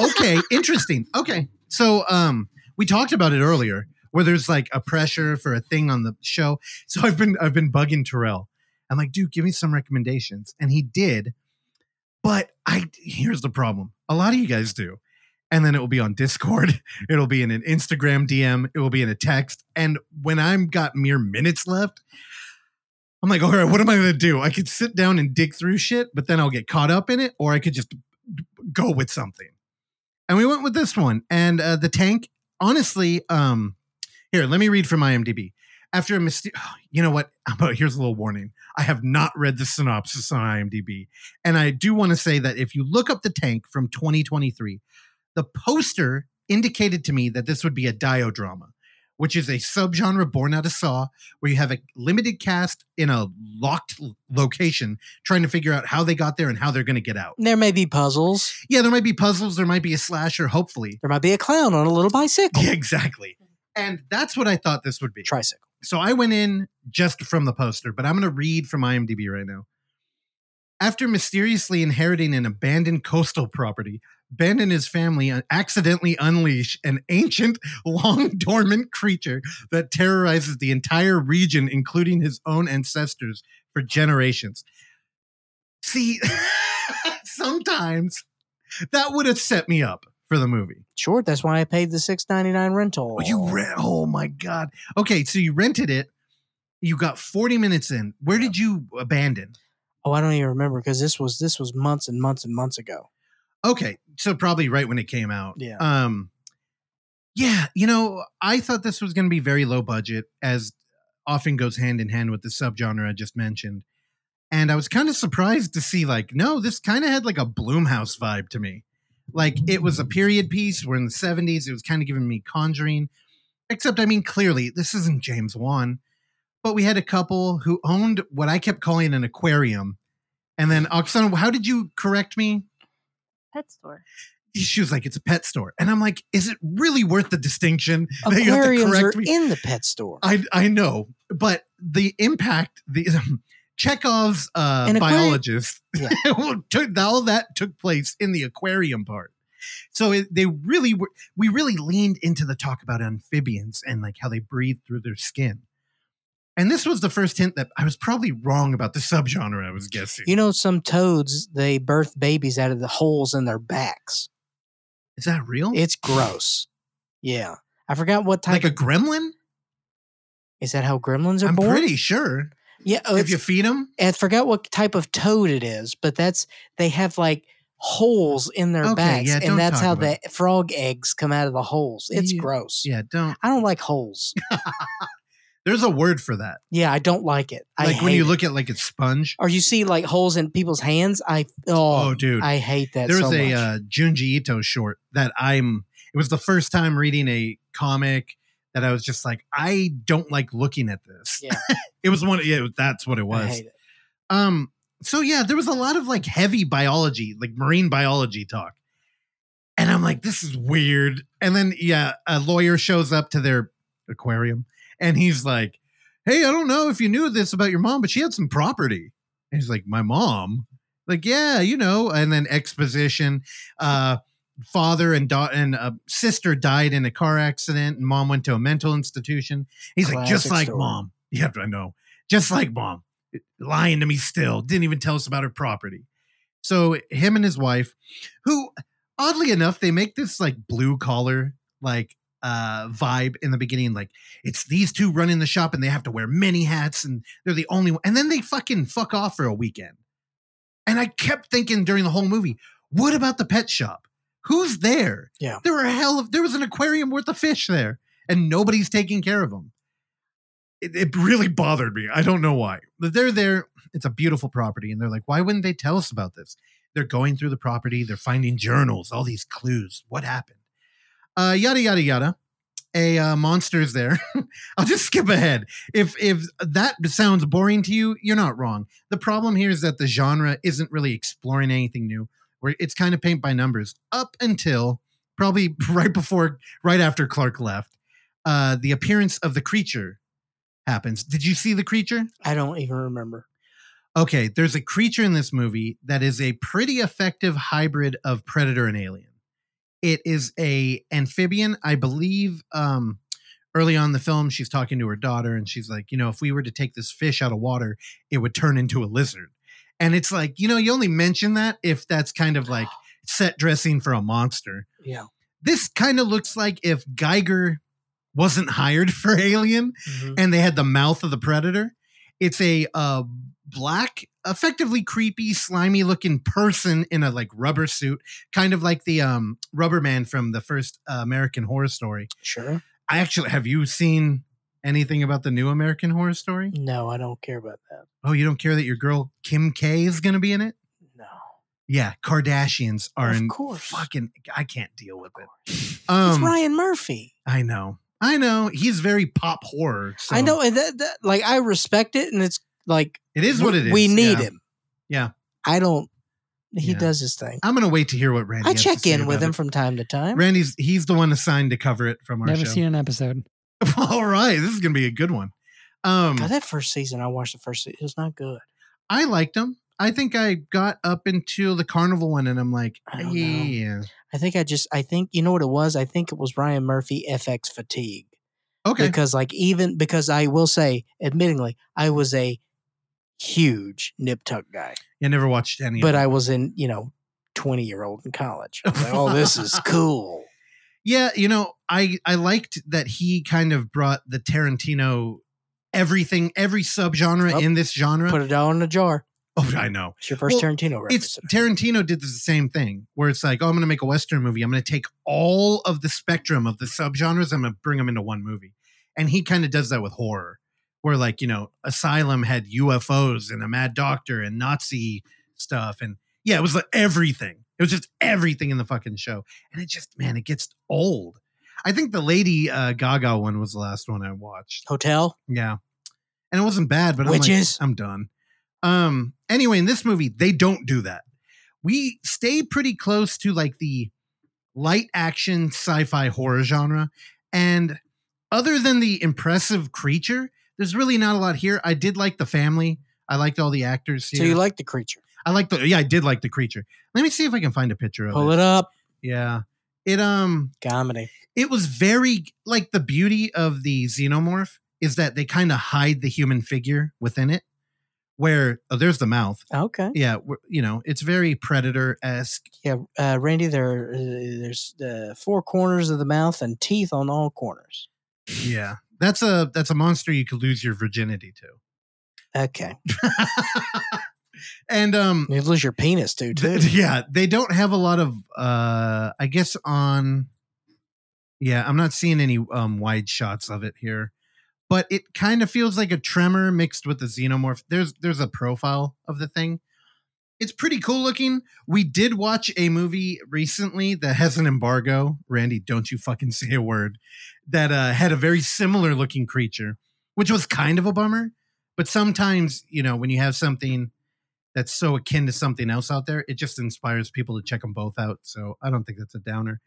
okay, interesting. Okay, so um, we talked about it earlier, where there's like a pressure for a thing on the show. So I've been I've been bugging Terrell. I'm like, dude, give me some recommendations, and he did. But I here's the problem: a lot of you guys do, and then it will be on Discord, it'll be in an Instagram DM, it will be in a text, and when I'm got mere minutes left. I'm like, all right, what am I going to do? I could sit down and dig through shit, but then I'll get caught up in it, or I could just go with something. And we went with this one. And uh, the tank, honestly, um, here, let me read from IMDb. After a myster- you know what? Here's a little warning. I have not read the synopsis on IMDb. And I do want to say that if you look up the tank from 2023, the poster indicated to me that this would be a diodrama, which is a subgenre born out of Saw, where you have a limited cast in a locked location trying to figure out how they got there and how they're going to get out. There may be puzzles. Yeah, there might be puzzles, there might be a slasher, hopefully. There might be a clown on a little bicycle. Yeah, exactly. And that's what I thought this would be. Tricycle. So I went in just from the poster, but I'm going to read from IMDb right now. After mysteriously inheriting an abandoned coastal property, Ben and his family accidentally unleash an ancient, long dormant creature that terrorizes the entire region, including his own ancestors, for generations. See, sometimes that would have set me up for the movie. Sure, that's why I paid the six ninety nine rental. Oh, you rent? Oh my god. Okay, so you rented it. You got 40 minutes in. Where did you abandon? Oh, I don't even remember because this was this was months and months and months ago. Okay, so probably right when it came out. Yeah. Um Yeah, you know, I thought this was going to be very low budget as often goes hand in hand with the subgenre I just mentioned. And I was kind of surprised to see like no, this kind of had like a Blumhouse vibe to me. Like it was a period piece. We're in the 70s. It was kind of giving me Conjuring. Except, I mean, clearly, this isn't James Wan. But we had a couple who owned what I kept calling an aquarium. And then, Oksana, how did you correct me? Pet store. She was like, it's a pet store. And I'm like, is it really worth the distinction that you have to Aquariums are correct me? in the pet store. I, I know. But the impact, the Chekhov's uh, aquari- biologist, Yeah. all that took place in the aquarium part. So it, they really were, we really leaned into the talk about amphibians and like how they breathe through their skin. And this was the first hint that I was probably wrong about the subgenre I was guessing. You know, some toads they birth babies out of the holes in their backs. Is that real? It's gross. Yeah, I forgot what type. like a gremlin? is that how gremlins are I'm born? pretty sure. Yeah, oh, if you feed them. I forgot what type of toad it is, but that's they have like holes in their Okay, backs, yeah, and that's how the frog eggs come out of the holes. It's Yeah, gross. Yeah, don't. I don't like holes. There's a word for that. Yeah, I don't like it. I Like when hate you it. look at like a sponge. or you see like holes in people's hands. I oh, Oh, dude. I hate that. there was so a uh, Junji Ito short that I'm. It was the first time reading a comic that I was just like, I don't like looking at this. Yeah. it was one. Yeah, that's what it I was. hate it. Um. So yeah, there was a lot of like heavy biology, like marine biology talk, and I'm like, this is weird. And then yeah, a lawyer shows up to their aquarium, and he's like, Hey, I don't know if you knew this about your mom, but she had some property. And he's like, My mom? Like, yeah, you know. And then exposition. Uh, father and daughter and uh, sister died in a car accident, and mom went to a mental institution. He's like, just like story. mom. Yeah, I know. Just like mom lying to me still didn't even tell us about her property so him and his wife who oddly enough they make this like blue collar like uh vibe in the beginning like it's these two running the shop and they have to wear many hats and they're the only one and then they fucking fuck off for a weekend and i kept thinking during the whole movie what about the pet shop who's there Yeah. there were a hell of there was an aquarium worth of fish there and nobody's taking care of them it, it really bothered me. I don't know why. But they're there. It's a beautiful property. And they're like, why wouldn't they tell us about this? They're going through the property. They're finding journals, all these clues. What happened? Uh, yada, yada, yada. A uh, monster is there. I'll just skip ahead. If if that sounds boring to you, you're not wrong. The problem here is that the genre isn't really exploring anything new. Where it's kind of paint by numbers up until probably right before, right after Clark left. Uh, the appearance of the creature happens. Did you see the creature? I don't even remember. Okay, there's a creature in this movie that is a pretty effective hybrid of predator and alien. It is a amphibian, I believe. Um, early on in the film, she's talking to her daughter, and she's like, you know, if we were to take this fish out of water, it would turn into a lizard. And it's like, you know, you only mention that if that's kind of like set dressing for a monster. Yeah. This kind of looks like if Giger wasn't hired for Alien, Mhm. and they had the mouth of the predator. It's a uh, black, effectively creepy, slimy looking person in a like rubber suit, kind of like the um, rubber man from the first uh, American Horror Story. Sure. I actually have you seen anything about the new American Horror Story? No, I don't care about that. Oh, you don't care that your girl Kim K is going to be in it? No. Yeah, Kardashians are Of in. course. Fucking, I can't deal with it. it's Um, Ryan Murphy. I know, I know. He's very pop horror. I know, and that, that like I respect it, and it's like it is what it is. We need yeah. him. Yeah. I don't. He Yeah. does his thing. I'm gonna wait to hear what Randy. I has to check say in with him it. from time to time. Randy's he's the one assigned to cover it from our Never show. seen an episode. All right, this is gonna be a good one. Um, God, that first season, I watched the first season. It was not good. I liked them. I think I got up into the carnival one, and I'm like, I know. yeah, I think I just, I think, you know what it was? I think it was Ryan Murphy FX fatigue. okay, Because, like, even because I will say, admittingly, I was a huge Nip Tuck guy, I never watched any. but I was in, you know, 20 year old in college. Like, oh, this is cool. Yeah, you know, I I liked that he kind of brought the Tarantino everything, every subgenre Oh, in this genre. Put it all in a jar. oh, I know. It's your first Well, Tarantino it's. Tarantino did the same thing where it's like, oh, I'm going to make a Western movie. I'm going to take all of the spectrum of the subgenres. I'm going to bring them into one movie. And he kind of does that with horror, where like, you know, Asylum had UFOs and a mad doctor and Nazi stuff. And yeah, it was like everything. It was just everything in the fucking show. And it just, man, it gets old. I think the Lady uh, Gaga one was the last one I watched. Hotel. Yeah. And it wasn't bad, but I'm like, I'm done. Um, anyway, in this movie, they don't do that. We stay pretty close to like the light action sci-fi horror genre. And other than the impressive creature, there's really not a lot here. I did like the family. I liked all the actors here. So you like the creature. I like the yeah, I did like the creature. Let me see if I can find a picture of it. Pull it. it up. Yeah. It um Comedy. it was very like the beauty of the xenomorph is that they kind of hide the human figure within it where oh, there's the mouth Okay. yeah you know it's very predator-esque Yeah, uh, Randy. There, uh, there's uh, four corners of the mouth and teeth on all corners. yeah that's a that's a monster you could lose your virginity to Okay. and um, You lose your penis too, too. th- yeah, they don't have a lot of. uh I guess on. Yeah, I'm not seeing any um wide shots of it here, but it kind of feels like a tremor mixed with the xenomorph. There's there's a profile of the thing. It's pretty cool looking. We did watch a movie recently that has an embargo. Randy, don't you fucking say a word. That uh, had a very similar looking creature, which was kind of a bummer. But sometimes, you know, when you have something that's so akin to something else out there, it just inspires people to check them both out. So I don't think that's a downer.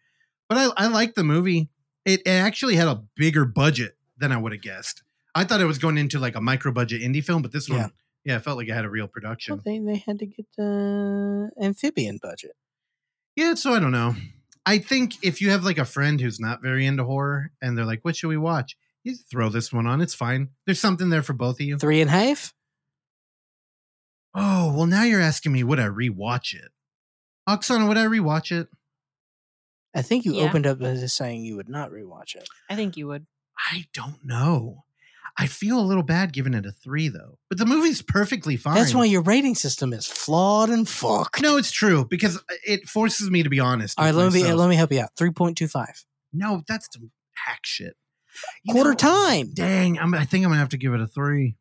But I, I like the movie. It, it actually had a bigger budget than I would have guessed. I thought it was going into like a micro budget indie film, but this Yeah. one, yeah, it felt like it had a real production. Well, they, they had to get the amphibian budget. Yeah, so I don't know. I think if you have like a friend who's not very into horror and they're like, what should we watch? You throw this one on. It's fine. There's something there for both of you. Three and a half? Oh, well, now you're asking me, would I rewatch it? Oksana, would I rewatch it? I think you Yeah. opened up as saying you would not rewatch it. I think you would. I don't know. I feel a little bad giving it a three, though. But the movie's perfectly fine. That's why your rating system is flawed and fucked. No, it's true because uh, it forces me to be honest. All right, with let me let me help you out. Three point two five. No, that's some hack shit. You Quarter know- time. Dang, I'm, I think I'm gonna have to give it a three.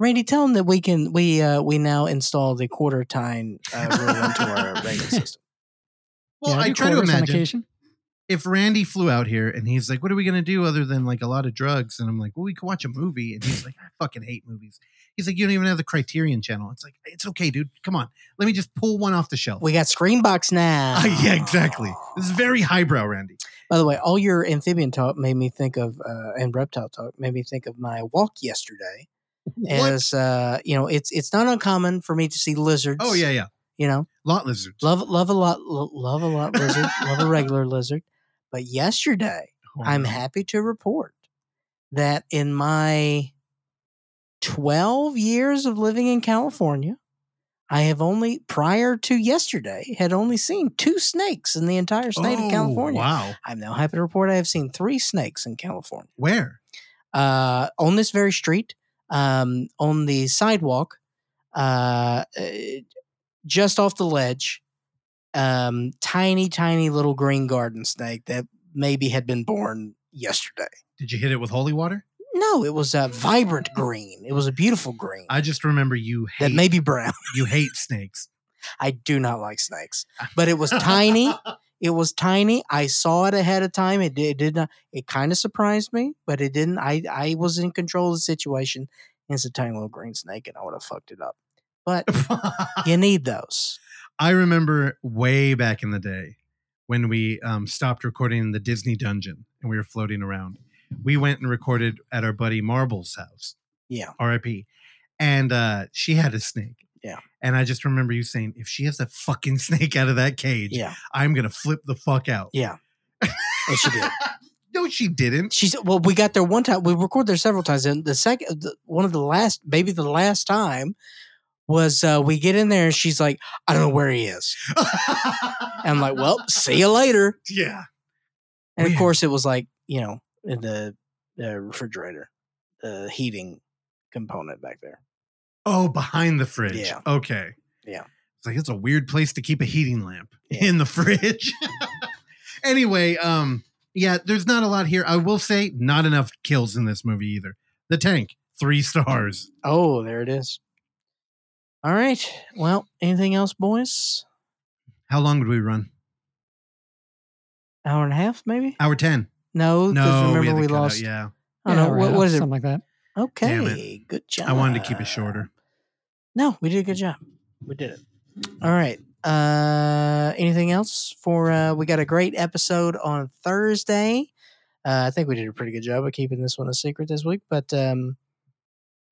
Randy, tell them that we can we uh we now install the quarter time uh, rule into our rating system. Well, Yeah, I do try to imagine if Randy flew out here and he's like, "What are we gonna do other than like a lot of drugs?" And I'm like, "Well, we could watch a movie." And he's like, "I fucking hate movies." He's like, "You don't even have the Criterion channel." It's like, it's okay, dude. Come on, let me just pull one off the shelf. We got ScreamBox now. Ah, yeah, exactly. This is very highbrow, Randy. By the way, all your amphibian talk made me think of, uh, and reptile talk made me think of my walk yesterday. What? As uh, you know, it's it's not uncommon for me to see lizards. Oh yeah, yeah. you know, Lot lizards. love love a lot, love a lot lizard, love a regular lizard. But yesterday, Oh, I'm no. happy to report that in my 12 years of living in California, I have only, prior to yesterday, had only seen two snakes in the entire state Oh, of California. Wow. I'm now happy to report I have seen three snakes in California. Where? Uh, on this very street, um, on the sidewalk, uh, uh, just off the ledge, um, tiny, tiny little green garden snake that maybe had been born yesterday. Did you hit it with holy water? No, it was a vibrant green. It was a beautiful green I just remember you hate that may be brown. you hate snakes. I do not like snakes, but it was tiny. It was tiny. I saw it ahead of time. It did, it did not. It kind of surprised me, but it didn't. I I was in control of the situation. It's a tiny little green snake, and I would have fucked it up. But you need those. I remember way back in the day when we um, stopped recording in the Disney dungeon and we were floating around. We went and recorded at our buddy Marble's house, Yeah, RIP, and uh, she had a snake. And I just remember you saying, if she has a fucking snake out of that cage, yeah, I'm going to flip the fuck out. yeah. And she did. no, she didn't. She said, "Well, we got there one time. We recorded there several times, and the second, the, one of the last, maybe the last time, was uh, we get in there, and she's like, "I don't know where he is." And I'm like, "Well, see you later." yeah. And of course, it was like you know in the, the refrigerator, the heating component back there. Oh, behind the fridge. Yeah. Okay. Yeah. It's like it's a weird place to keep a heating lamp Yeah. in the fridge. anyway, um, yeah, there's not a lot here. I will say, not enough kills in this movie either. The tank, three stars. Oh, there it is. All right. Well, anything else, boys? How long would we run? Hour and a half, maybe? Hour ten. No, because No, remember had we, to cut out, lost. yeah, I don't Yeah, know right what, was it? Something like that. Okay, good job. I wanted to keep it shorter. No, we did a good job. We did it. All right. Uh anything else for uh we got a great episode on Thursday. Uh I think we did a pretty good job of keeping this one a secret this week, but um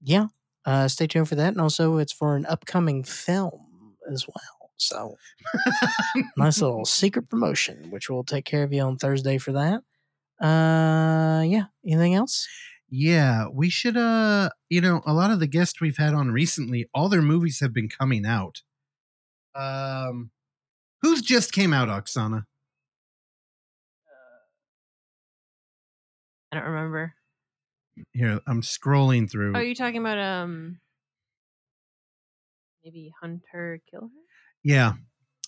yeah, uh stay tuned for that and also it's for an upcoming film as well. So nice little secret promotion which we'll take care of you on Thursday for that. Uh yeah, anything else? Yeah, we should. Uh, you know, a lot of the guests we've had on recently, all their movies have been coming out. Um, who's just came out, Oksana? I don't remember. Here, I'm scrolling through. Oh, you're talking about um Maybe Hunter Killer. Yeah.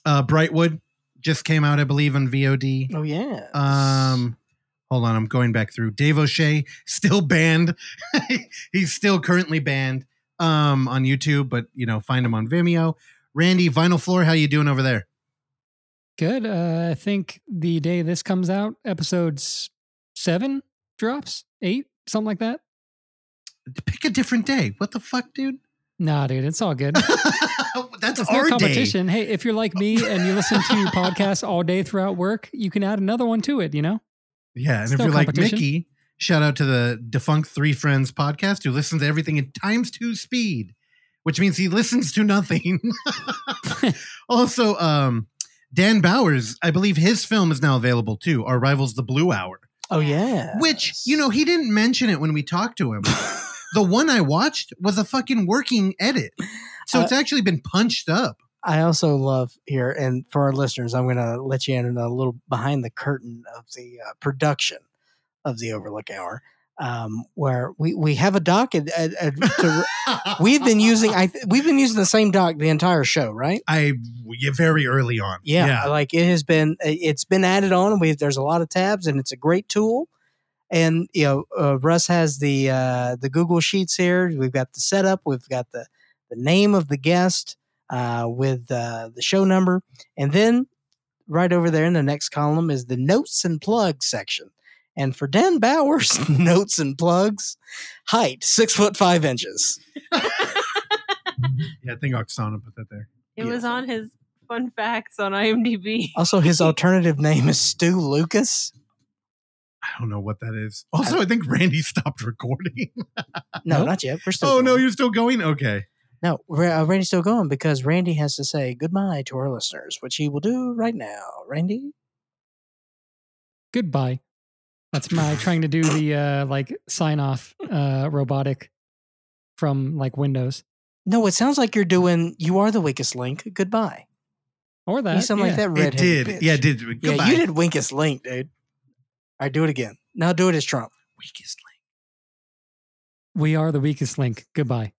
Uh Brightwood just came out, I believe, on VOD. Oh yeah. Um hold on, I'm going back through. Dave O'Shea, still banned. He's still currently banned um on YouTube, but you know, find him on Vimeo. Randy, Vinyl Floor, how you doing over there? Good. Uh, I think the day this comes out, episodes seven drops, eight, something like that. Pick a different day. What the fuck, dude? Nah, dude, it's all good. That's It's our no day. competition. Hey, if you're like me and you listen to podcasts all day throughout work, you can add another one to it. You know. Yeah, and It's if no you're like. Mickey, shout out to the defunct Three Friends podcast who listens to everything at times two speed, which means he listens to nothing. also, um, Dan Bowers, I believe his film is now available too. Our rivals, The Blue Hour, oh yeah. which you know he didn't mention it when we talked to him. the one I watched was a fucking working edit, so Uh, it's actually been punched up. I also love here, and for our listeners, I'm going to let you in on a little behind the curtain of the uh, production of the Overlook Hour, um, where we, we have a doc. And, and- and to, we've been using I we've been using the same doc the entire show, right? I yeah, very early on. Yeah, like it has been it's been added on. We there's a lot of tabs, and it's a great tool. And you know, uh, Russ has the uh, the Google Sheets here. We've got the setup. We've got the the name of the guest uh, with uh, the show number, and then right over there in the next column is the notes and plugs section. And for Dan Bowers, notes and plugs, height six foot five inches. yeah, I think Oksana put that there. It was on his fun facts on IMDb. Also, his alternative name is Stu Lucas. I don't know what that is. Also, I think Randy stopped recording. No, Nope. not yet. We're still. oh no, you're still going? Okay. No, uh, Randy's still going because Randy has to say goodbye to our listeners, which he will do right now. Randy? Goodbye. That's my trying to do the uh, like sign off uh, robotic from like Windows No, it sounds like you're doing You Are the Weakest Link. Goodbye. or that. you sound yeah. like that It did. bitch. Yeah, it did. Yeah, Goodbye. you did Weakest Link, dude. All right, do it again. Now do it as Trump. Weakest link. We are the weakest link. Goodbye.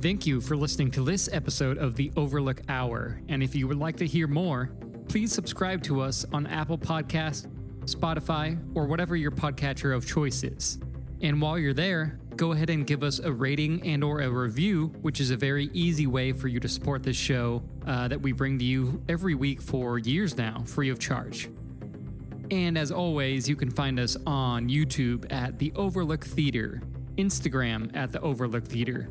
Thank you for listening to this episode of the Overlook Hour. And if you would like to hear more, please subscribe to us on Apple Podcast, Spotify, or whatever your podcatcher of choice is. And while you're there, go ahead and give us a rating and or a review, which is a very easy way for you to support this show uh, that we bring to you every week for years now, free of charge. And as always, you can find us on YouTube at The Overlook Theater, Instagram at The Overlook Theater,